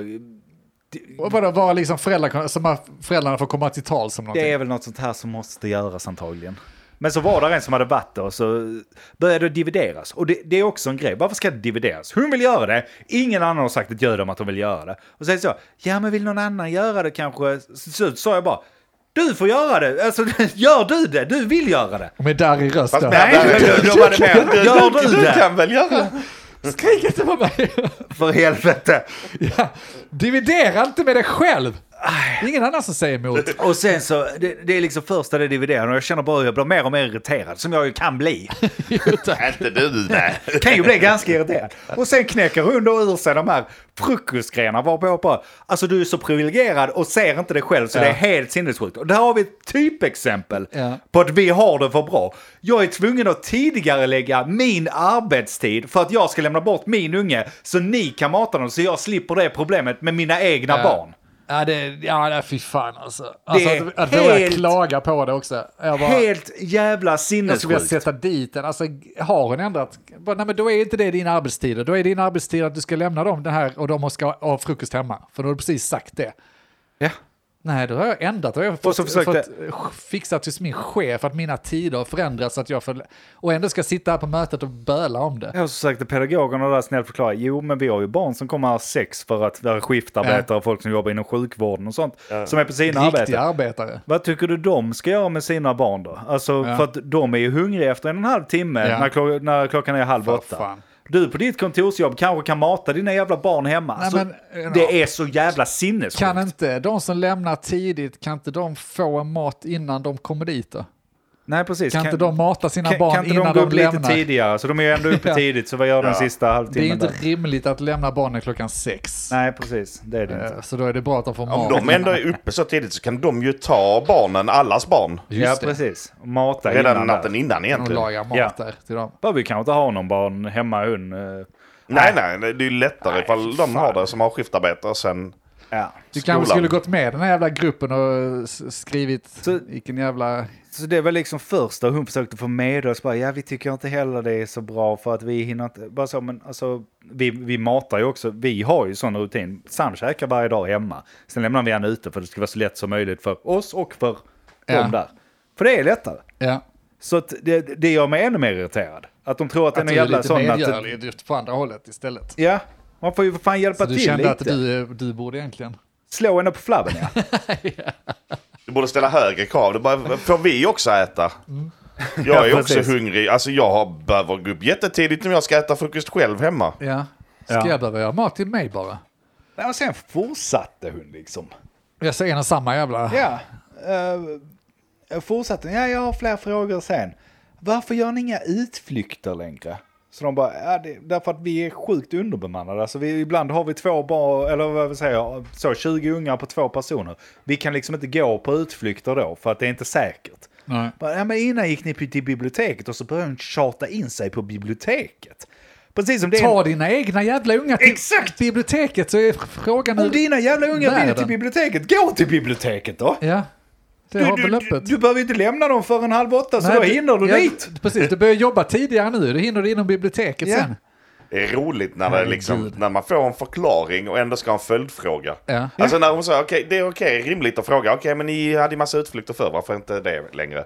Och vadå, vara liksom föräldrar, som föräldrarna får komma till tal som någonting? det är väl något sånt här som måste göras antagligen. Men så var det en som hade varit där och så började det divideras. Och det, det är också en grej, varför ska det divideras? Hon vill göra det, ingen annan har sagt ett ljud om att de vill göra det. Och det så, ja men vill någon annan göra det kanske? Så, sa jag bara, du får göra det, alltså [LAUGHS] gör du det, du vill göra det. Med darrig röst Fast då. med- Nej, då, var det mer, gör du Du det? kan väl göra det? Skrik inte på mig! För helvete. ja. Dividera inte med dig själv! Det är ingen annan som säger emot. [LAUGHS] Och sen så, det, det är liksom första det dividerar och jag känner bara hur jag blir mer och mer irriterad, som jag ju kan bli. [LAUGHS] Inte du, nej. [LAUGHS] kan ju bli ganska irriterad. Och sen knäcker hon då ur sig de här frukostgrejerna varpå jag bara, alltså du är så privilegierad och ser inte det själv så Ja. det är helt sinnessjukt. Och där har vi ett typexempel Ja. på att vi har det för bra. Jag är tvungen att tidigare lägga min arbetstid för att jag ska lämna bort min unge så ni kan mata dem så jag slipper det problemet med mina egna Ja. barn. Ja, det, ja, det är fy fan alltså. alltså Det är att, att helt- klaga på det också. Jag bara, Helt jävla jag skulle vilja sinnessjukt. sätta dit den. Alltså, har hon ändrat? Bara, Nej, men då är inte det din arbetstid. Då är din arbetstid att du ska lämna dem det här och de ska ha frukost hemma. För då har du precis sagt det. Ja. Nej, då har jag ändrat. Då har jag fått, försökte- fått fixa till min chef att mina tider har förändrats. Så att jag får, och ändå ska sitta här på mötet och böla om det. Ja, så sagt pedagogerna där snällt förklara, jo men vi har ju barn som kommer här sex för att vara skiftarbetare, folk som jobbar inom sjukvården och sånt, som är på sina arbeten. arbetare. Vad tycker du de ska göra med sina barn då? Alltså Ja. för att de är ju hungriga efter en och en halv timme Ja. när, klock- när klockan är halv För åtta. fan. Du på ditt kontorsjobb kanske kan mata dina jävla barn hemma. Nej, men, ja. det är så jävla sinnessjukt. Kan inte de som lämnar tidigt, kan inte de få mat innan de kommer dit då? Nej precis. Kan, inte de mata sina kan, barn kan innan de gå de, upp lite lämnar? tidigare? Så de är ju ändå uppe [LAUGHS] tidigt, så vad gör den Ja. sista Det är halvtimmen inte där? rimligt att lämna barnen klockan sex. Nej precis, det är det inte. Eh, Så då är det bra att de får Om mat. de ändå är uppe så tidigt så kan de ju ta barnen, allas barn, Just ja det. precis. Och Mata redan innan natten där. innan De egentligen. lagar mat Ja. där till dem. Bara vi kanske inte har någon barn hemma hon. eh, Nej, nej, det är ju lättare Nej, ifall de fan. har det som har skiftarbetare sen. Ja. Du Skolan. kanske skulle gått med den här jävla gruppen och skrivit Så- vilken jävla... Så det var liksom första hon försökte få med oss. Bara, ja, vi tycker inte heller det är så bra för att vi hinner inte. Bara så, men alltså, vi, vi matar ju också. Vi har ju sån rutin. Sam käkar varje dag hemma. Sen lämnar vi han ute för att det ska vara så lätt som möjligt för oss och för Ja. dem där. För det är lättare. Ja, Så det, det gör mig ännu mer irriterad. Att de tror att, att den är du är jävla lite sån att... medgörlig just på andra hållet istället. Ja, man får ju för fan hjälpa Så du till kände lite. att du, du borde egentligen... Slå henne på flabben ja. [LAUGHS] Du borde ställa högre krav. Du bara, får vi också äta? Jag är [LAUGHS] Ja, också hungrig. Alltså jag har, behöver gå upp jättetidigt om jag ska äta frukost själv hemma. Ja. Ska Ja. jag behöva göra mat till mig bara? Nej, och sen fortsatte hon liksom. Jag säger en och samma jävla... Ja, uh, fortsatte. Ja, jag har fler frågor sen. Varför gör ni inga utflykter längre? Så de bara, ja, det, därför att vi är sjukt underbemannade. Alltså vi, ibland har vi två barn, eller vad vill säga, så 20 ungar på två personer. Vi kan liksom inte gå på utflykter då, för att det är inte säkert. Nej. Bara, Ja, men innan gick ni till biblioteket och så började hon tjata in sig på biblioteket. Precis som det. Ta dina egna jävla ungar till Exakt! biblioteket så är frågan Om dina jävla ungar vill till biblioteket, gå till biblioteket då! Ja, det Du, har du, väl du, öppet. du behöver inte lämna dem förrän halv åtta, så Nej, då hinner du ja, dit. Precis, du börjar jobba tidigare nu. Du hinner inom biblioteket Ja. sen. Det är roligt när, det liksom, när man får en förklaring och ändå ska ha en följdfråga. Ja. Alltså när hon sa okej, det är okej, rimligt att fråga. Okej, men ni hade ju massa utflykter för varför inte det längre?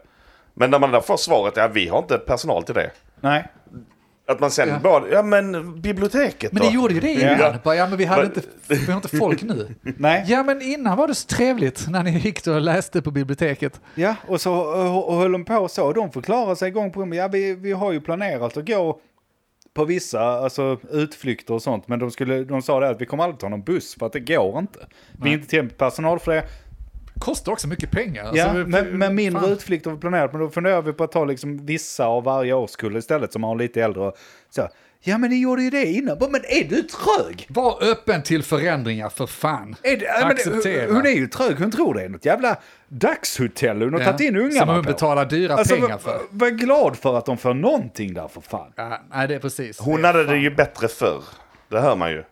Men när man då får svaret, ja vi har inte personal till det. Nej. Att man sen Ja. bara, ja men biblioteket Men då? det gjorde ju det Ja. innan. Bara, ja, men vi hade Men- inte, vi har inte folk nu. [LAUGHS] Nej. Ja, men innan var det så trevligt när ni gick och läste på biblioteket. Ja, och så och, och höll de på så. De förklarar sig gång på gång. Ja, vi, vi har ju planerat att gå på vissa alltså, utflykter och sånt. Men de, skulle, de sa det att vi kommer aldrig ta någon buss för att det går inte. Vi är inte till personal för det. Kostar också mycket pengar. Ja, Alltså, men, men mindre fan. utflykter har vi planerat. Men då funderar vi på att ta liksom vissa av varje årskull istället som har lite äldre. och Så, ja, men ni gjorde ju det innan. Men är du trög? Var öppen till förändringar för fan. Är det, det, Acceptera. hon är ju trög, hon tror det är något jävla dagshotell hon har Ja, tagit in ungarna Som hon på. betalar dyra Alltså, pengar var, för. var glad för att de får någonting där för fan. Ja, nej, det är precis. Hon Det är hade det fan. ju bättre förr. Det hör man ju.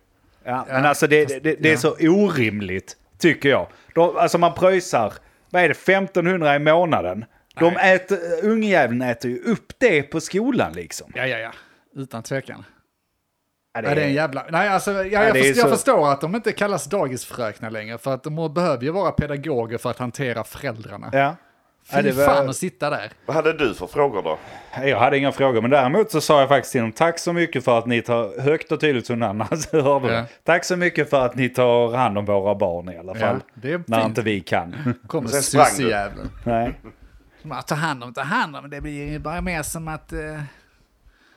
Ja, men alltså det, det, det, det är ja. så orimligt, tycker jag. De, alltså man pröjsar, vad är det, 1500 i månaden. De äter, ungjäveln äter ju upp det på skolan liksom. Ja, ja, ja. Utan tvekan. Ja, Det är, det är en jävla... Nej, alltså, jag, Ja, jag, förstår, jag så- förstår att de inte kallas dagisfröknar längre, för att de behöver ju vara pedagoger för att hantera föräldrarna. Ja. Fy Ja, det var- fan att sitta där. Vad hade du för frågor då? Jag hade inga frågor, men däremot så sa jag faktiskt till dem tack så mycket för att ni tar, högt och tydligt som Nanna [LAUGHS] så hörde Ja. Tack så mycket för att ni tar hand om våra barn i alla fall. det är när fint. inte vi kan. [LAUGHS] Kommer sussejäveln. Nej. Ta hand om, ta hand om, det blir ju bara mer som att... Eh,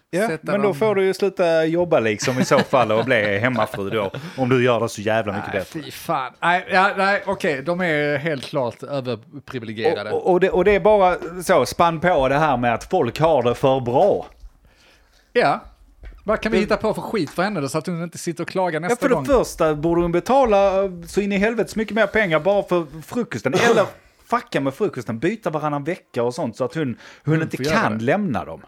Ja, Sätta men då dem- får du ju sluta jobba liksom i så [LAUGHS] fall och bli hemmafru då. Om du gör det så jävla mycket nej, bättre. fy fan. Nej, ja, nej okej, de är helt klart överprivilegierade. Och, och, det, och det är bara så, spann på det här med att folk har det för bra. Ja. Vad kan vi hitta på för skit för henne då, så att hon inte sitter och klagar Ja, nästa för det gång? första borde hon betala så in i helvete mycket mer pengar bara för frukosten. [CLEARS THROAT] Eller fucka med frukosten, byta varannan vecka och sånt så att hon, hon inte får göra kan lämna dem.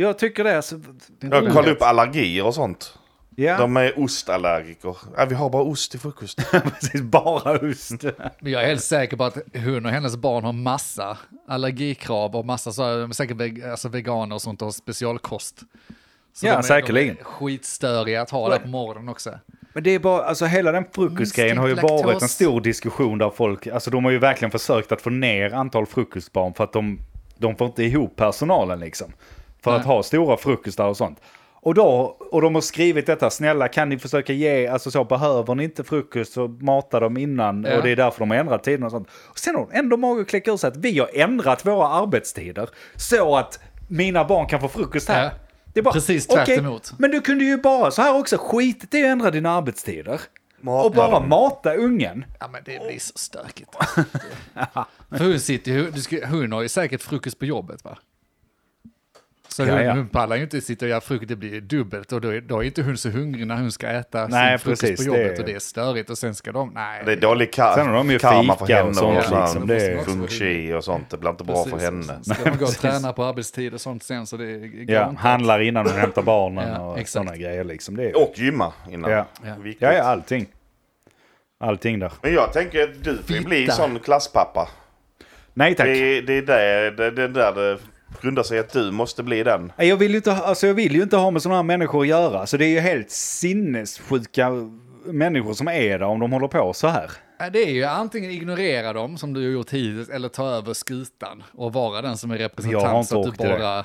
Jag tycker det. Så, Jag kollade upp allergier och sånt. ja, De är ostallergiker. Ja, vi har bara ost till frukost. [LAUGHS] precis. Bara ost. Men jag är helt säker på att hon och hennes barn har massa allergikrav och massa så, de är säkert veg, alltså veganer och sånt och har specialkost. Så Ja, de är, säkerligen. De är skitstöriga att ha det på morgonen också. Men det är bara, alltså hela den frukostgrejen har ju varit en stor diskussion där folk, alltså de har ju verkligen försökt att få ner antal frukostbarn för att de, de får inte ihop personalen liksom. För att Nej. ha stora frukostar och sånt. Och, då, och de har skrivit detta, snälla kan ni försöka ge, alltså så behöver ni inte frukost så mata dem innan Ja. och det är därför de har ändrat tiden och sånt. Och sen har de ändå mage att kläcka ur sig att vi har ändrat våra arbetstider så att mina barn kan få frukost här. Ja. Det är bara, Precis tvärt okej, emot. Men du kunde ju bara så här också, skit i att ändra dina arbetstider. Mata och bara dem. mata ungen. Ja men det blir så stökigt. [LAUGHS] För hon sitter ju, du ska, hon har ju säkert frukost på jobbet va? Så Ja, hon, ja. hon pallar ju inte sitta och göra frukost, det blir dubbelt och då är, då är inte hon så hungrig när hon ska äta Nej, sin frukost precis, på jobbet det- och det är störigt och sen ska de, nej. Det är dålig ka- Sen har de ju karma för fika och henne sånt och sånt. liksom, det är- Feng shui och sånt. Det blir inte bra för Precis, henne. och sen Ska de gå och [LAUGHS] träna på arbetstid och sånt sen så det går Ja, handlar innan de hämtar barnen Ja, och exakt. sådana grejer liksom. Det är, Och gymma innan. Ja. Ja. Ja, ja, allting. Allting där. Men jag tänker att du får bli sån klasspappa. Nej tack. Det är, det är där det, det, är där det grundar sig att du måste bli den. Jag vill ju inte, ha- alltså jag vill ju inte ha med sådana här människor att göra. Så det är ju helt sinnessjuka människor som är där om de håller på så här. Ja, Det är ju antingen ignorera dem som du har gjort hittills eller ta över skutan och vara den som är Jag har representant inte så att du bara, eh,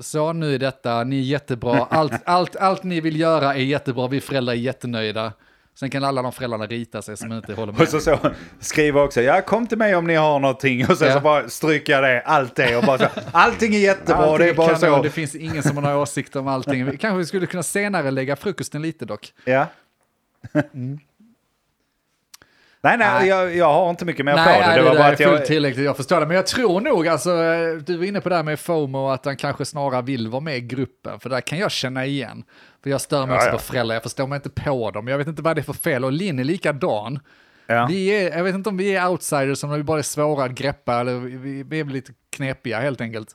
så nu är detta, ni är jättebra, allt, allt, allt ni vill göra är jättebra, vi föräldrar är jättenöjda. Sen kan alla de föräldrarna rita sig som inte håller med. Och så, så skriver också, ja kom till mig om ni har någonting. Och sen Ja. så bara stryker jag det, allt det. Och bara så, allting är jättebra, Allting det är bara kanon, så. Det finns ingen som har några åsikter om allting. Kanske vi skulle kunna senare lägga frukosten lite dock. Ja. Nej, nej, Nej. Jag, jag har inte mycket mer Nej, på det. Det det, var bara är att jag... fullt tillräckligt, jag förstår det. Men jag tror nog, alltså, eh, du var inne på det här med FOMO, att han kanske snarare vill vara med i gruppen. För där kan jag känna igen. För jag stör mig Ja, också på föräldrar, jag förstår mig inte på dem. Jag vet inte vad det är för fel. Och Linn är likadan. Ja. Vi är, jag vet inte om vi är outsiders, om vi bara är svåra att greppa, eller vi, vi, är lite knepiga helt enkelt.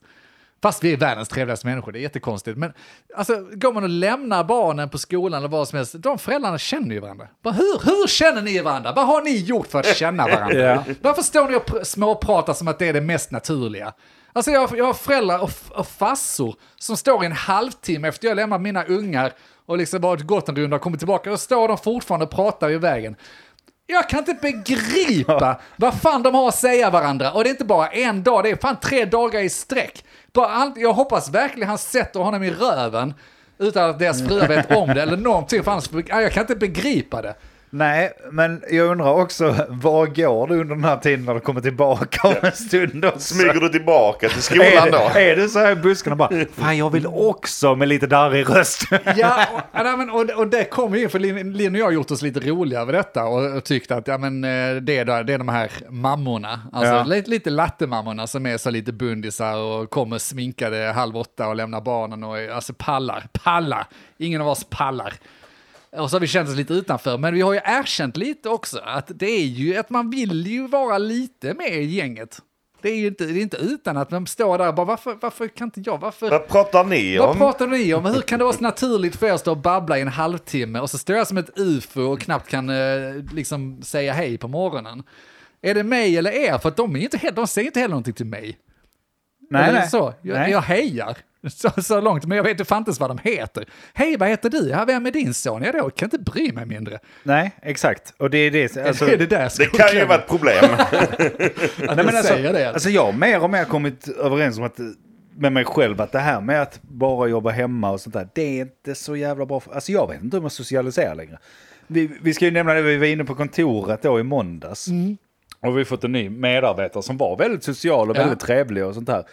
Fast vi är världens trevligaste människor, det är jättekonstigt. Men alltså, går man och lämnar barnen på skolan eller vad som helst, de föräldrarna känner ju varandra. Bara, hur, hur känner ni varandra? Vad har ni gjort för att [LAUGHS] känna varandra? Ja. Varför står ni och pr- småpratar som att det är det mest naturliga? Alltså jag, jag har föräldrar och, och farsor som står i en halvtimme efter jag lämnat mina ungar och liksom bara gått en runda och kommit tillbaka och står de fortfarande och pratar i vägen. Jag kan inte begripa vad fan de har att säga varandra. Och det är inte bara en dag, det är fan tre dagar i sträck. Bara jag hoppas verkligen han sätter honom i röven utan att deras fruar vet om det eller någonting. För annars, jag kan inte begripa det. Nej, men jag undrar också, vad går du under den här tiden när du kommer tillbaka om en stund också? Smyger du tillbaka till skolan är, då? det, är du så här i buskarna bara, fan jag vill också med lite darrig röst. Ja, och, ja, men, och, och det kommer ju, för Linn och jag har gjort oss lite roliga över detta och, och tyckt att ja, men, eh, det, är, då- det är de här mammorna, alltså Ja. lite, lite lattemammorna som är så lite bundisar och kommer sminkade halv åtta och lämnar barnen och alltså pallar, pallar, ingen av oss pallar. Och så har vi känt oss lite utanför, men vi har ju erkänt lite också att det är ju att man vill ju vara lite med i gänget. Det är ju inte, det är inte utan att man står där och bara varför, varför kan inte jag, varför? Vad pratar ni Vad om? pratar ni om? Hur kan det vara så naturligt för er att stå och babbla i en halvtimme och så står jag som ett ufo och knappt kan eh, liksom säga hej på morgonen? Är det mig eller er? För att de, är inte, de säger inte heller någonting till mig. Nej, nej. Så. Jag, nej. jag hejar [LAUGHS] så, så långt, men jag vet inte fan inte ens vad de heter. Hej, vad heter du? Ja, vem är din son? Ja, då kan jag inte bry mig mindre. nej, exakt. Och det är det. Alltså, det är det där Det kan ju vara ett problem. [LAUGHS] Nej, men alltså, säger det. alltså jag har mer och mer kommit överens om att med mig själv att det här med att bara jobba hemma och sånt där, det är inte så jävla bra. För, alltså jag vet inte hur man socialiserar längre. Vi, vi ska ju nämna det, vi var inne på kontoret då i måndags. Och vi har fått en ny medarbetare som var väldigt social och Ja. väldigt trevlig och sånt där.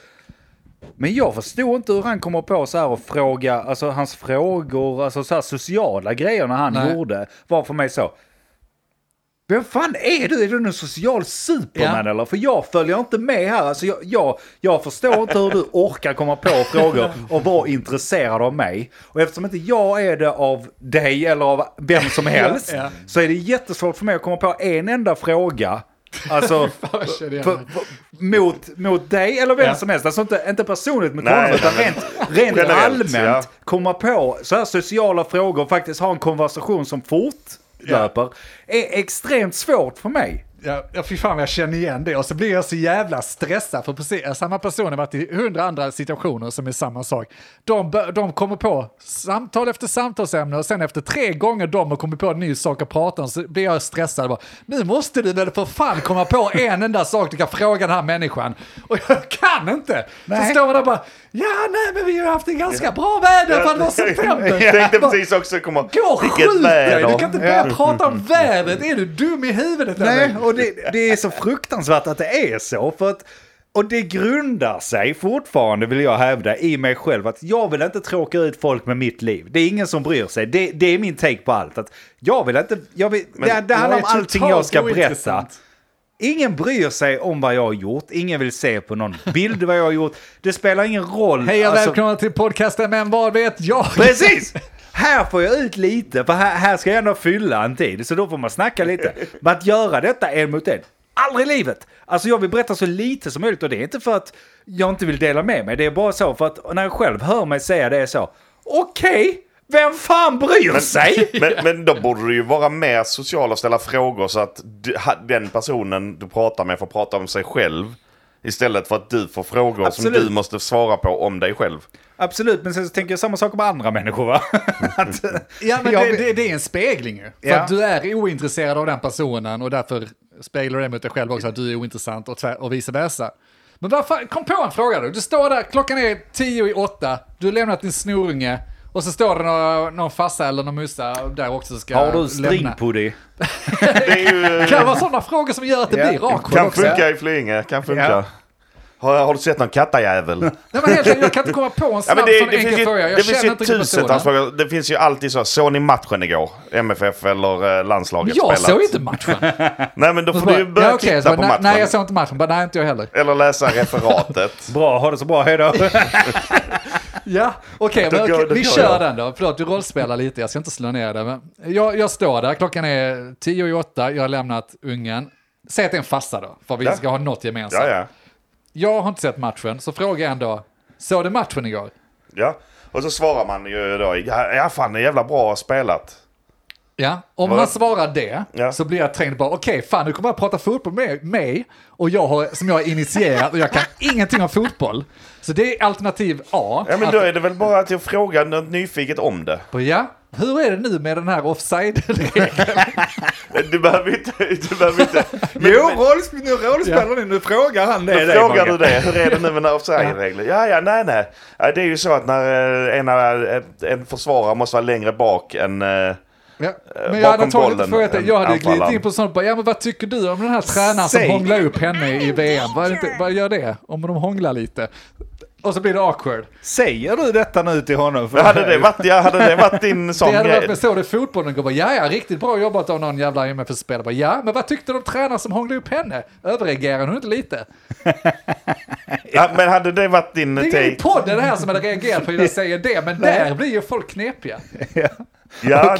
Men jag förstod inte hur han kommer på så här och fråga, alltså hans frågor, alltså så här sociala grejer när han Nej. gjorde var för mig så. Vem fan är du? Är du en social superman Ja. eller? För jag följer inte med här. Alltså jag, jag, jag förstår inte hur du orkar komma på frågor och vara intresserad av mig. Och eftersom inte jag är det av dig eller av vem som [LAUGHS] helst Ja. så är det jättesvårt för mig att komma på en enda fråga. Alltså, [LAUGHS] mot, mot dig eller vem Ja. som helst. Alltså inte, inte personligt mot Nej, honom utan rent, rent Generellt, allmänt. ja. Komma på så här sociala frågor och faktiskt ha en konversation som fortlöper. Är extremt svårt för mig. Ja, ja, fy fan jag känner igen det. Och så blir jag så jävla stressad för precis, samma person har varit i hundra andra situationer som är samma sak. De, de kommer på samtal efter samtalsämne och sen efter tre gånger de har kommit på en ny sak att prata om så blir jag stressad. Bara, nu måste du väl för fan komma på en enda sak du kan fråga den här människan. Och jag kan inte! Nej. Så står man där bara, ja nej men vi har haft en ganska bra väder för att det var september. [LAUGHS] Jag tänkte precis också komma. Vilket dig! Du väder. kan inte börja prata om [LAUGHS] vädret. Är du dum i huvudet Nej? Och det, det är så fruktansvärt att det är så. För att, och det grundar sig fortfarande, vill jag hävda, i mig själv. Att jag vill inte tråka ut folk med mitt liv. Det är ingen som bryr sig. Det, det är min take på allt. Att jag vill inte... Jag vill, det, det handlar om allting jag ska berätta. Ingen bryr sig om vad jag har gjort. Ingen vill se på någon bild vad jag har gjort. Det spelar ingen roll. Hej och Alltså- välkomna till podcasten Men vad vet jag? Precis! [LAUGHS] Här får jag ut lite, för här, här ska jag ändå fylla en tid. Så då får man snacka lite. [LAUGHS] Men att göra detta en mot en, aldrig i livet! Alltså jag vill berätta så lite som möjligt och det är inte för att jag inte vill dela med mig. Det är bara så för att när jag själv hör mig säga det är så. Okej, vem fan bryr sig? [LAUGHS] Men, men då borde du ju vara mer social och ställa frågor så att du, den personen du pratar med får prata om sig själv. Istället för att du får frågor Absolut. som du måste svara på om dig själv. Absolut, men sen så tänker jag samma sak om andra människor va? [LAUGHS] att, Ja, men jag det, det, det är en spegling ju. För Ja. att du är ointresserad av den personen och därför speglar det mot dig själv också att du är ointressant och, och vice versa. Men vad fan, kom på en fråga då. Du står där, klockan är tio i åtta, du har lämnat din snorunge Och så står det någon, någon farsa eller någon mussa där också ska Har du stringpuddy? Det är ju... [LAUGHS] Det kan vara sådana frågor som gör att det Ja. blir awkward Kan också. funka i Flyinge, kan funka. Ja. Har, har du sett någon kattajävel? Nej, men helt, enkelt, jag kan inte komma på en Ja, snabb men det, sån det, enkel finns ju, fråga. Jag det finns ju tusentals frågor. Det finns ju alltid så. Såg ni matchen igår? MFF eller eh, landslaget Jag spelat? såg inte matchen. [LAUGHS] Nej men då får du ju bara, börja ja, okej, titta så bara, på nej, matchen. Nej, jag såg inte matchen. Bara, nej, inte jag heller. Eller läsa referatet. [LAUGHS] Bra, ha det så bra, hejdå. Ja, okej, okej, då vi kör den då. Förlåt, du rollspelar lite, jag ska inte slå ner det. Men jag, jag står där, klockan är tio i åtta, jag har lämnat ungen. Säg att det är en fasta då, för vi Ja. ska ha något gemensamt. Ja, ja. Jag har inte sett matchen, så frågar jag ändå, såg du matchen igår? ja. Och så svarar man ju då, ja fan det är jävla bra spelat. Ja, om han svarar det Ja. så blir jag trängd bara, okej, fan nu kommer jag prata fotboll med mig och jag har, som jag har initierat och jag kan [LAUGHS] ingenting om fotboll. Så det är alternativ A. Ja men att- då är det väl bara till att fråga något nyfiket om det. Ja, hur är det nu med den här offside-regeln? [LAUGHS] Du behöver inte... Du behöver inte [LAUGHS] Jo, rollsp- nu rollspelar ni, nu frågar han det. Då det frågar Mogge. du det. Hur är det nu med några offside-regler? Ja, ja, nej, nej. Ja, Det är ju så att när eh, ena, en försvarare måste vara längre bak än... eh, Ja, men bakom jag hade antagligen inte frågat en Jag hade glidit in på sånt bara, ja men vad tycker du om den här tränaren som Säg. hånglar upp henne i VM? Vad, inte, vad gör det? Om de hånglar lite? Och så blir det awkward. Säger du detta nu till honom? För Hade det varit, ja, hade det varit din sån [LAUGHS] Det hade varit grej? så det fotbollen går bara, ja ja, riktigt bra jobbat av någon jävla MFF-spelare. Ja, men vad tyckte du om tränaren som hånglade upp henne? Överreagerar hon inte lite? [LAUGHS] Ja, men hade det varit din Det är ingen take? podd det här som hade reagerat på hur jag [LAUGHS] säger det, men där blir ju folk knepiga. Ja,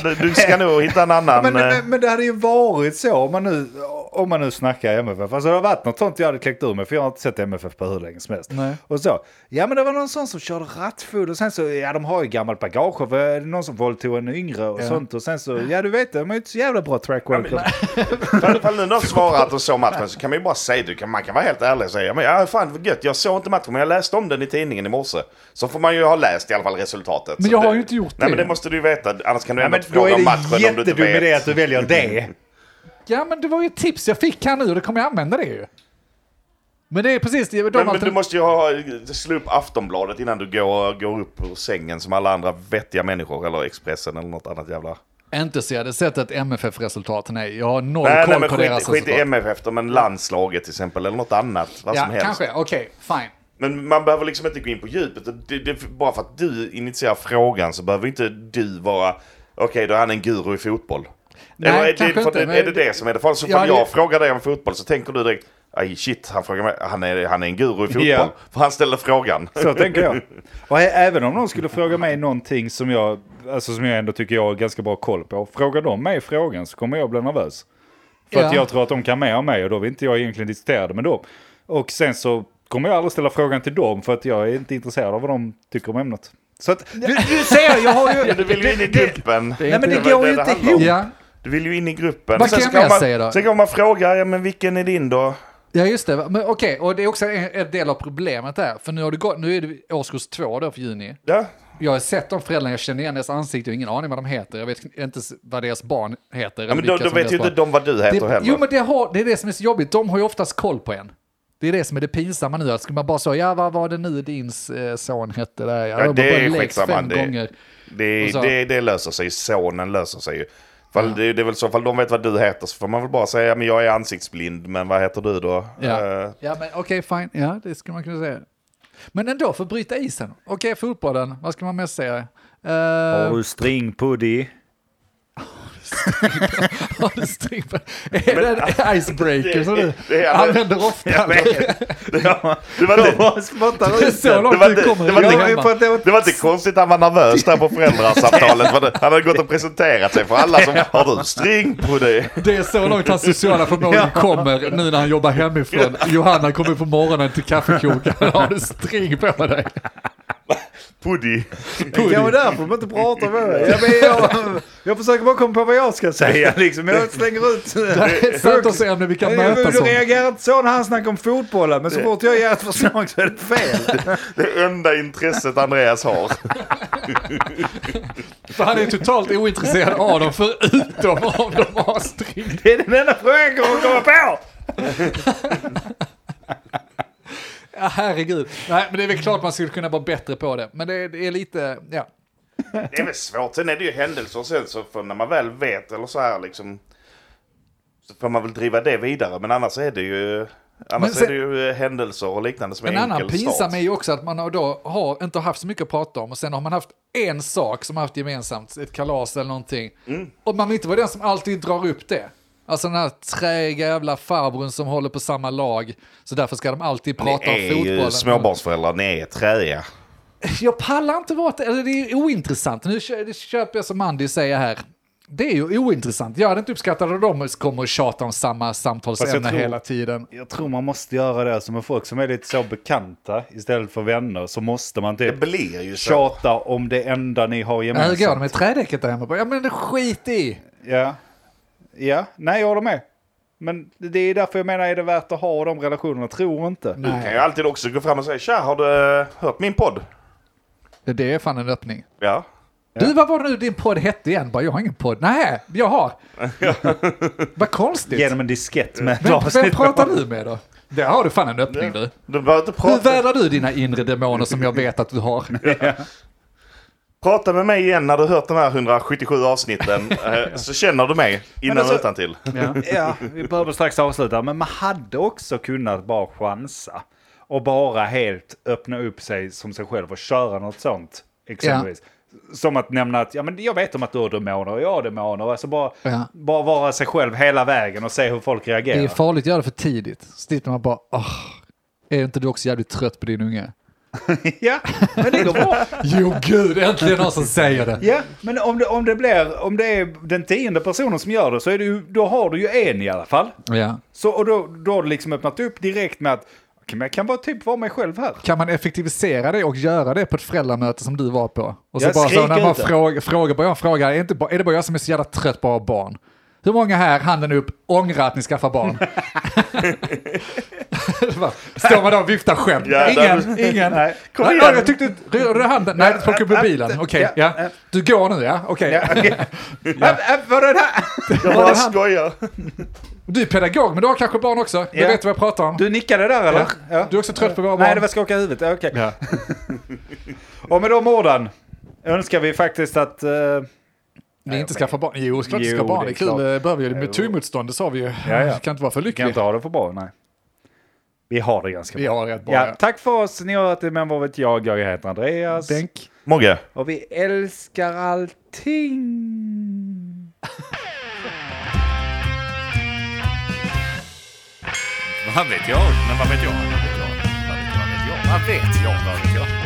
du, du ska nog hitta en annan... [LAUGHS] Men, eh, men, men det hade ju varit så om man nu, om man nu snackar MFF. Alltså det har varit något sånt jag hade kläckt ur mig för jag har inte sett MFF på hur länge som helst. Nej. Och så, ja men det var någon sån som körde rattfull och sen så, ja de har ju gammalt bagage för det är någon som våldtog en yngre och Ja. sånt och sen så, ja du vet det, de har ju inte så jävla bra track record. Fall, fall nu någon [LAUGHS] svarar att de såg matchen så kan man ju bara säga du kan, Man kan vara helt ärlig och säga men ja, fan vad gött, jag såg inte matchen men jag läste om den i tidningen i morse. Så får man ju ha läst i alla fall resultatet. Men jag har det, ju inte gjort Nej det. men det måste du ju veta, annars kan du ändå men inte då fråga är om det matchen om du inte jättedum idé vet. att du väljer det. [LAUGHS] Ja, men det var ju ett tips jag fick här nu och det kommer jag använda det ju. Men det är precis det. De Men, men du måste ju ha, slå upp Aftonbladet innan du går, går upp ur sängen som alla andra vettiga människor. Eller Expressen eller något annat jävla... Inte så jag hade sett ett MFF-resultat, nej. Jag har noll Nej, koll nej men på deras skit, skit i resultat. MFF då, men landslaget till exempel eller något annat. Vad Ja, som helst. kanske. Okej, fine. Men man behöver liksom inte gå in på djupet. Det, det, bara för att du initierar frågan så behöver inte du vara... Okej, då är han en guru i fotboll. Nej, Eller är, kanske det, för inte, det, men- är det det som är det? För så Ja, det- jag frågar dig om fotboll så tänker du direkt... Aj shit, han frågar mig. Han är, han är en guru i fotboll. Ja. För han ställer frågan. [LAUGHS] Så tänker jag. Och även om någon skulle fråga mig någonting som jag, alltså som jag ändå tycker jag har ganska bra koll på. Frågar de mig frågan så kommer jag bli nervös. För att Ja. jag tror att de kan mer om mig och då vill inte jag egentligen diskutera det med dem. Och sen så kommer jag aldrig ställa frågan till dem för att jag är inte intresserad av vad de tycker om ämnet. Så att, du, du ser, jag har ju... Du vill ju in i gruppen. Det är Nej men det går det ju det inte ihop. Ja. Du vill ju in i gruppen. Vad kan jag mer man, säga då? Sen kan man fråga, ja men vilken är din då? Ja, just det. Men okej, och det är också en, en del av problemet där. För nu, har det gått, nu är det årskurs två då för juni. Ja, Jag har sett de föräldrarna, jag känner igen deras ansikte, jag har ingen aning vad de heter. Jag vet inte vad deras barn heter. ja men då, då vet ju inte de vad du heter det, heller. Jo, men det, har, det är det som är så jobbigt. De har ju oftast koll på en. Det är det som är det pinsamma nu. Att skulle man bara säga, ja vad var det nu din eh, son hette där? Ja, har det är skitsamma, fem det- gånger. Det, så- det, det löser sig, sonen löser sig ju. Fall, det, det är väl så, fall de vet vad du heter så får man väl bara säga, men jag är ansiktsblind, men vad heter du då? Ja, Eh, ja men okej, fine. Ja, det skulle man kunna säga. Men ändå, för att bryta isen. Okej, fotbollen, vad ska man mest säga? Uh, Har du stringpuddy? [LAUGHS] På? Är det en icebreaker som du Det- det är- använder ofta? [LAUGHS] det var De spottar Det ut Det var kommer. det var Jag att det det var inte konstigt att han var nervös där på föräldrasamtalet. för det- Han hade gått och presenterat sig för alla som har du string på det. Det är så långt hans sociala förmåga kommer nu när han jobbar hemifrån. Johanna kommer på morgonen till kaffekokaren. Har du string på dig? [LAUGHS] Puddy. Det kan vara därför de inte pratar med mig. Jag, men jag, jag försöker bara komma på vad jag ska säga liksom. Jag slänger ut... Det är ett samtalsämne vi kan Du mötas om. reagerar inte så när han snackar om fotbollen, men så fort jag ger ett förslag så är det fel. Det enda intresset Andreas har. För han är totalt ointresserad av dem förutom om de har string. Det är den enda frågan jag kommer komma på. Ja, herregud. Nej, men det är väl klart man skulle kunna vara bättre på det. Men det, det är lite, ja. Det är väl svårt. Sen är det ju händelser och sen så för när man väl vet eller så här liksom. Så får man väl driva det vidare. Men annars är det ju, annars sen- är det ju eh, händelser och liknande som En är annan enkel pinsam start. är ju också att man har då har inte haft så mycket att prata om och sen har man haft en sak som man haft gemensamt, ett kalas eller någonting. Mm. Och man vill inte vara den som alltid drar upp det. Alltså den här träiga jävla farbrorn som håller på samma lag. Så därför ska de alltid prata om Ni är ju fotbollen. småbarnsföräldrar, ni är träiga. Jag pallar inte vara, eller det är ointressant. Nu kö- det köper jag som Andy säger här. Det är ju ointressant. Jag hade inte uppskattat att de kommer och tjata om samma samtalsämne tror- hela tiden. Jag tror man måste göra det. Alltså med folk som är lite så bekanta istället för vänner så måste man Det typ blir ju så. tjata om det enda ni har Men Hur gemensamt. går det med trädäcket där hemma? Ja men skit i! Ja. Ja, nej jag håller med. Men det är därför jag menar, är det värt att ha de relationerna? Tror inte. Du kan ju alltid också gå fram och säga tja, har du eh, hört min podd? Det är fan en öppning. Ja. Du, vad var det nu din podd hette igen? Bara, jag har ingen podd. Nej, jag har. [LAUGHS] vad konstigt. Genom en diskett med Vem, vem pratar du med då? Där har du fan en öppning du. Du Hur vädrar du dina inre demoner som jag vet att du har? [LAUGHS] prata med mig igen när du hört de här 177 avsnitten. [LAUGHS] eh, så känner du mig innan alltså- och utan till. Ja. Ja, vi behöver strax avsluta. Men man hade också kunnat bara chansa. Och bara helt öppna upp sig som sig själv och köra något sånt. Exempelvis. Som att nämna att ja, men jag vet om att du har demoner och jag har demoner. Alltså bara, Ja. bara vara sig själv hela vägen och se hur folk reagerar. Det är farligt att göra det för tidigt. Så sitter man bara, åh, är inte du också jävligt trött på din unge? [LAUGHS] ja, men det går bra. Jo gud, äntligen någon som säger det. Ja, men om det, om det blir, om det är den tionde personen som gör det så är det ju, då har du ju en i alla fall. Ja. Så, och då, då har du liksom öppnat upp direkt med att men jag kan bara typ vara mig själv här. Kan man effektivisera det och göra det på ett föräldramöte som du var på? Och så Jag bara så när man frågar, frågar, bara jag frågar, är, inte är det bara jag som är så jävla trött på att ha barn? Hur många här, handen upp, ångrar att ni skaffar barn? Bara, [LAUGHS] Står man där och viftar själv? Ja, ingen, där- ingen. Nej, kom Nej, igen. jag tyckte, rörde du handen? Nej, du plockade upp mobilen. Okej, Ja, ja. ja. Du går nu, ja? Okej. Ja, äh, Vad är det här? Jag bara skojar. Du är pedagog, men du har kanske barn också. Du Ja. vet vad jag pratar om. Du nickade där eller? Ja. Du är också trött på våra barn. Nej, det var skaka i huvudet. Ja, Okej. Ja. [LAUGHS] Och med de orden önskar vi faktiskt att... eh, Ni inte skaffa barn. Jo, ska inte Jo, skaffa barn. det Det är kul. Det behöver ju. Med tuggmotstånd, det sa vi ju. Ja, ja. Kan inte vara för kan lycklig. inte ha det för bra, nej. Vi har det ganska Vi bra. har rätt bra. Ja, Ja. tack för oss. Ni har hört det, men vad vet jag? Jag heter Andreas. Denk. Mogge. Och vi älskar allting. Vad vet jag? Men vad vet jag? Vad vet jag? Vad vet jag? Vad vet jag? Vad vet jag?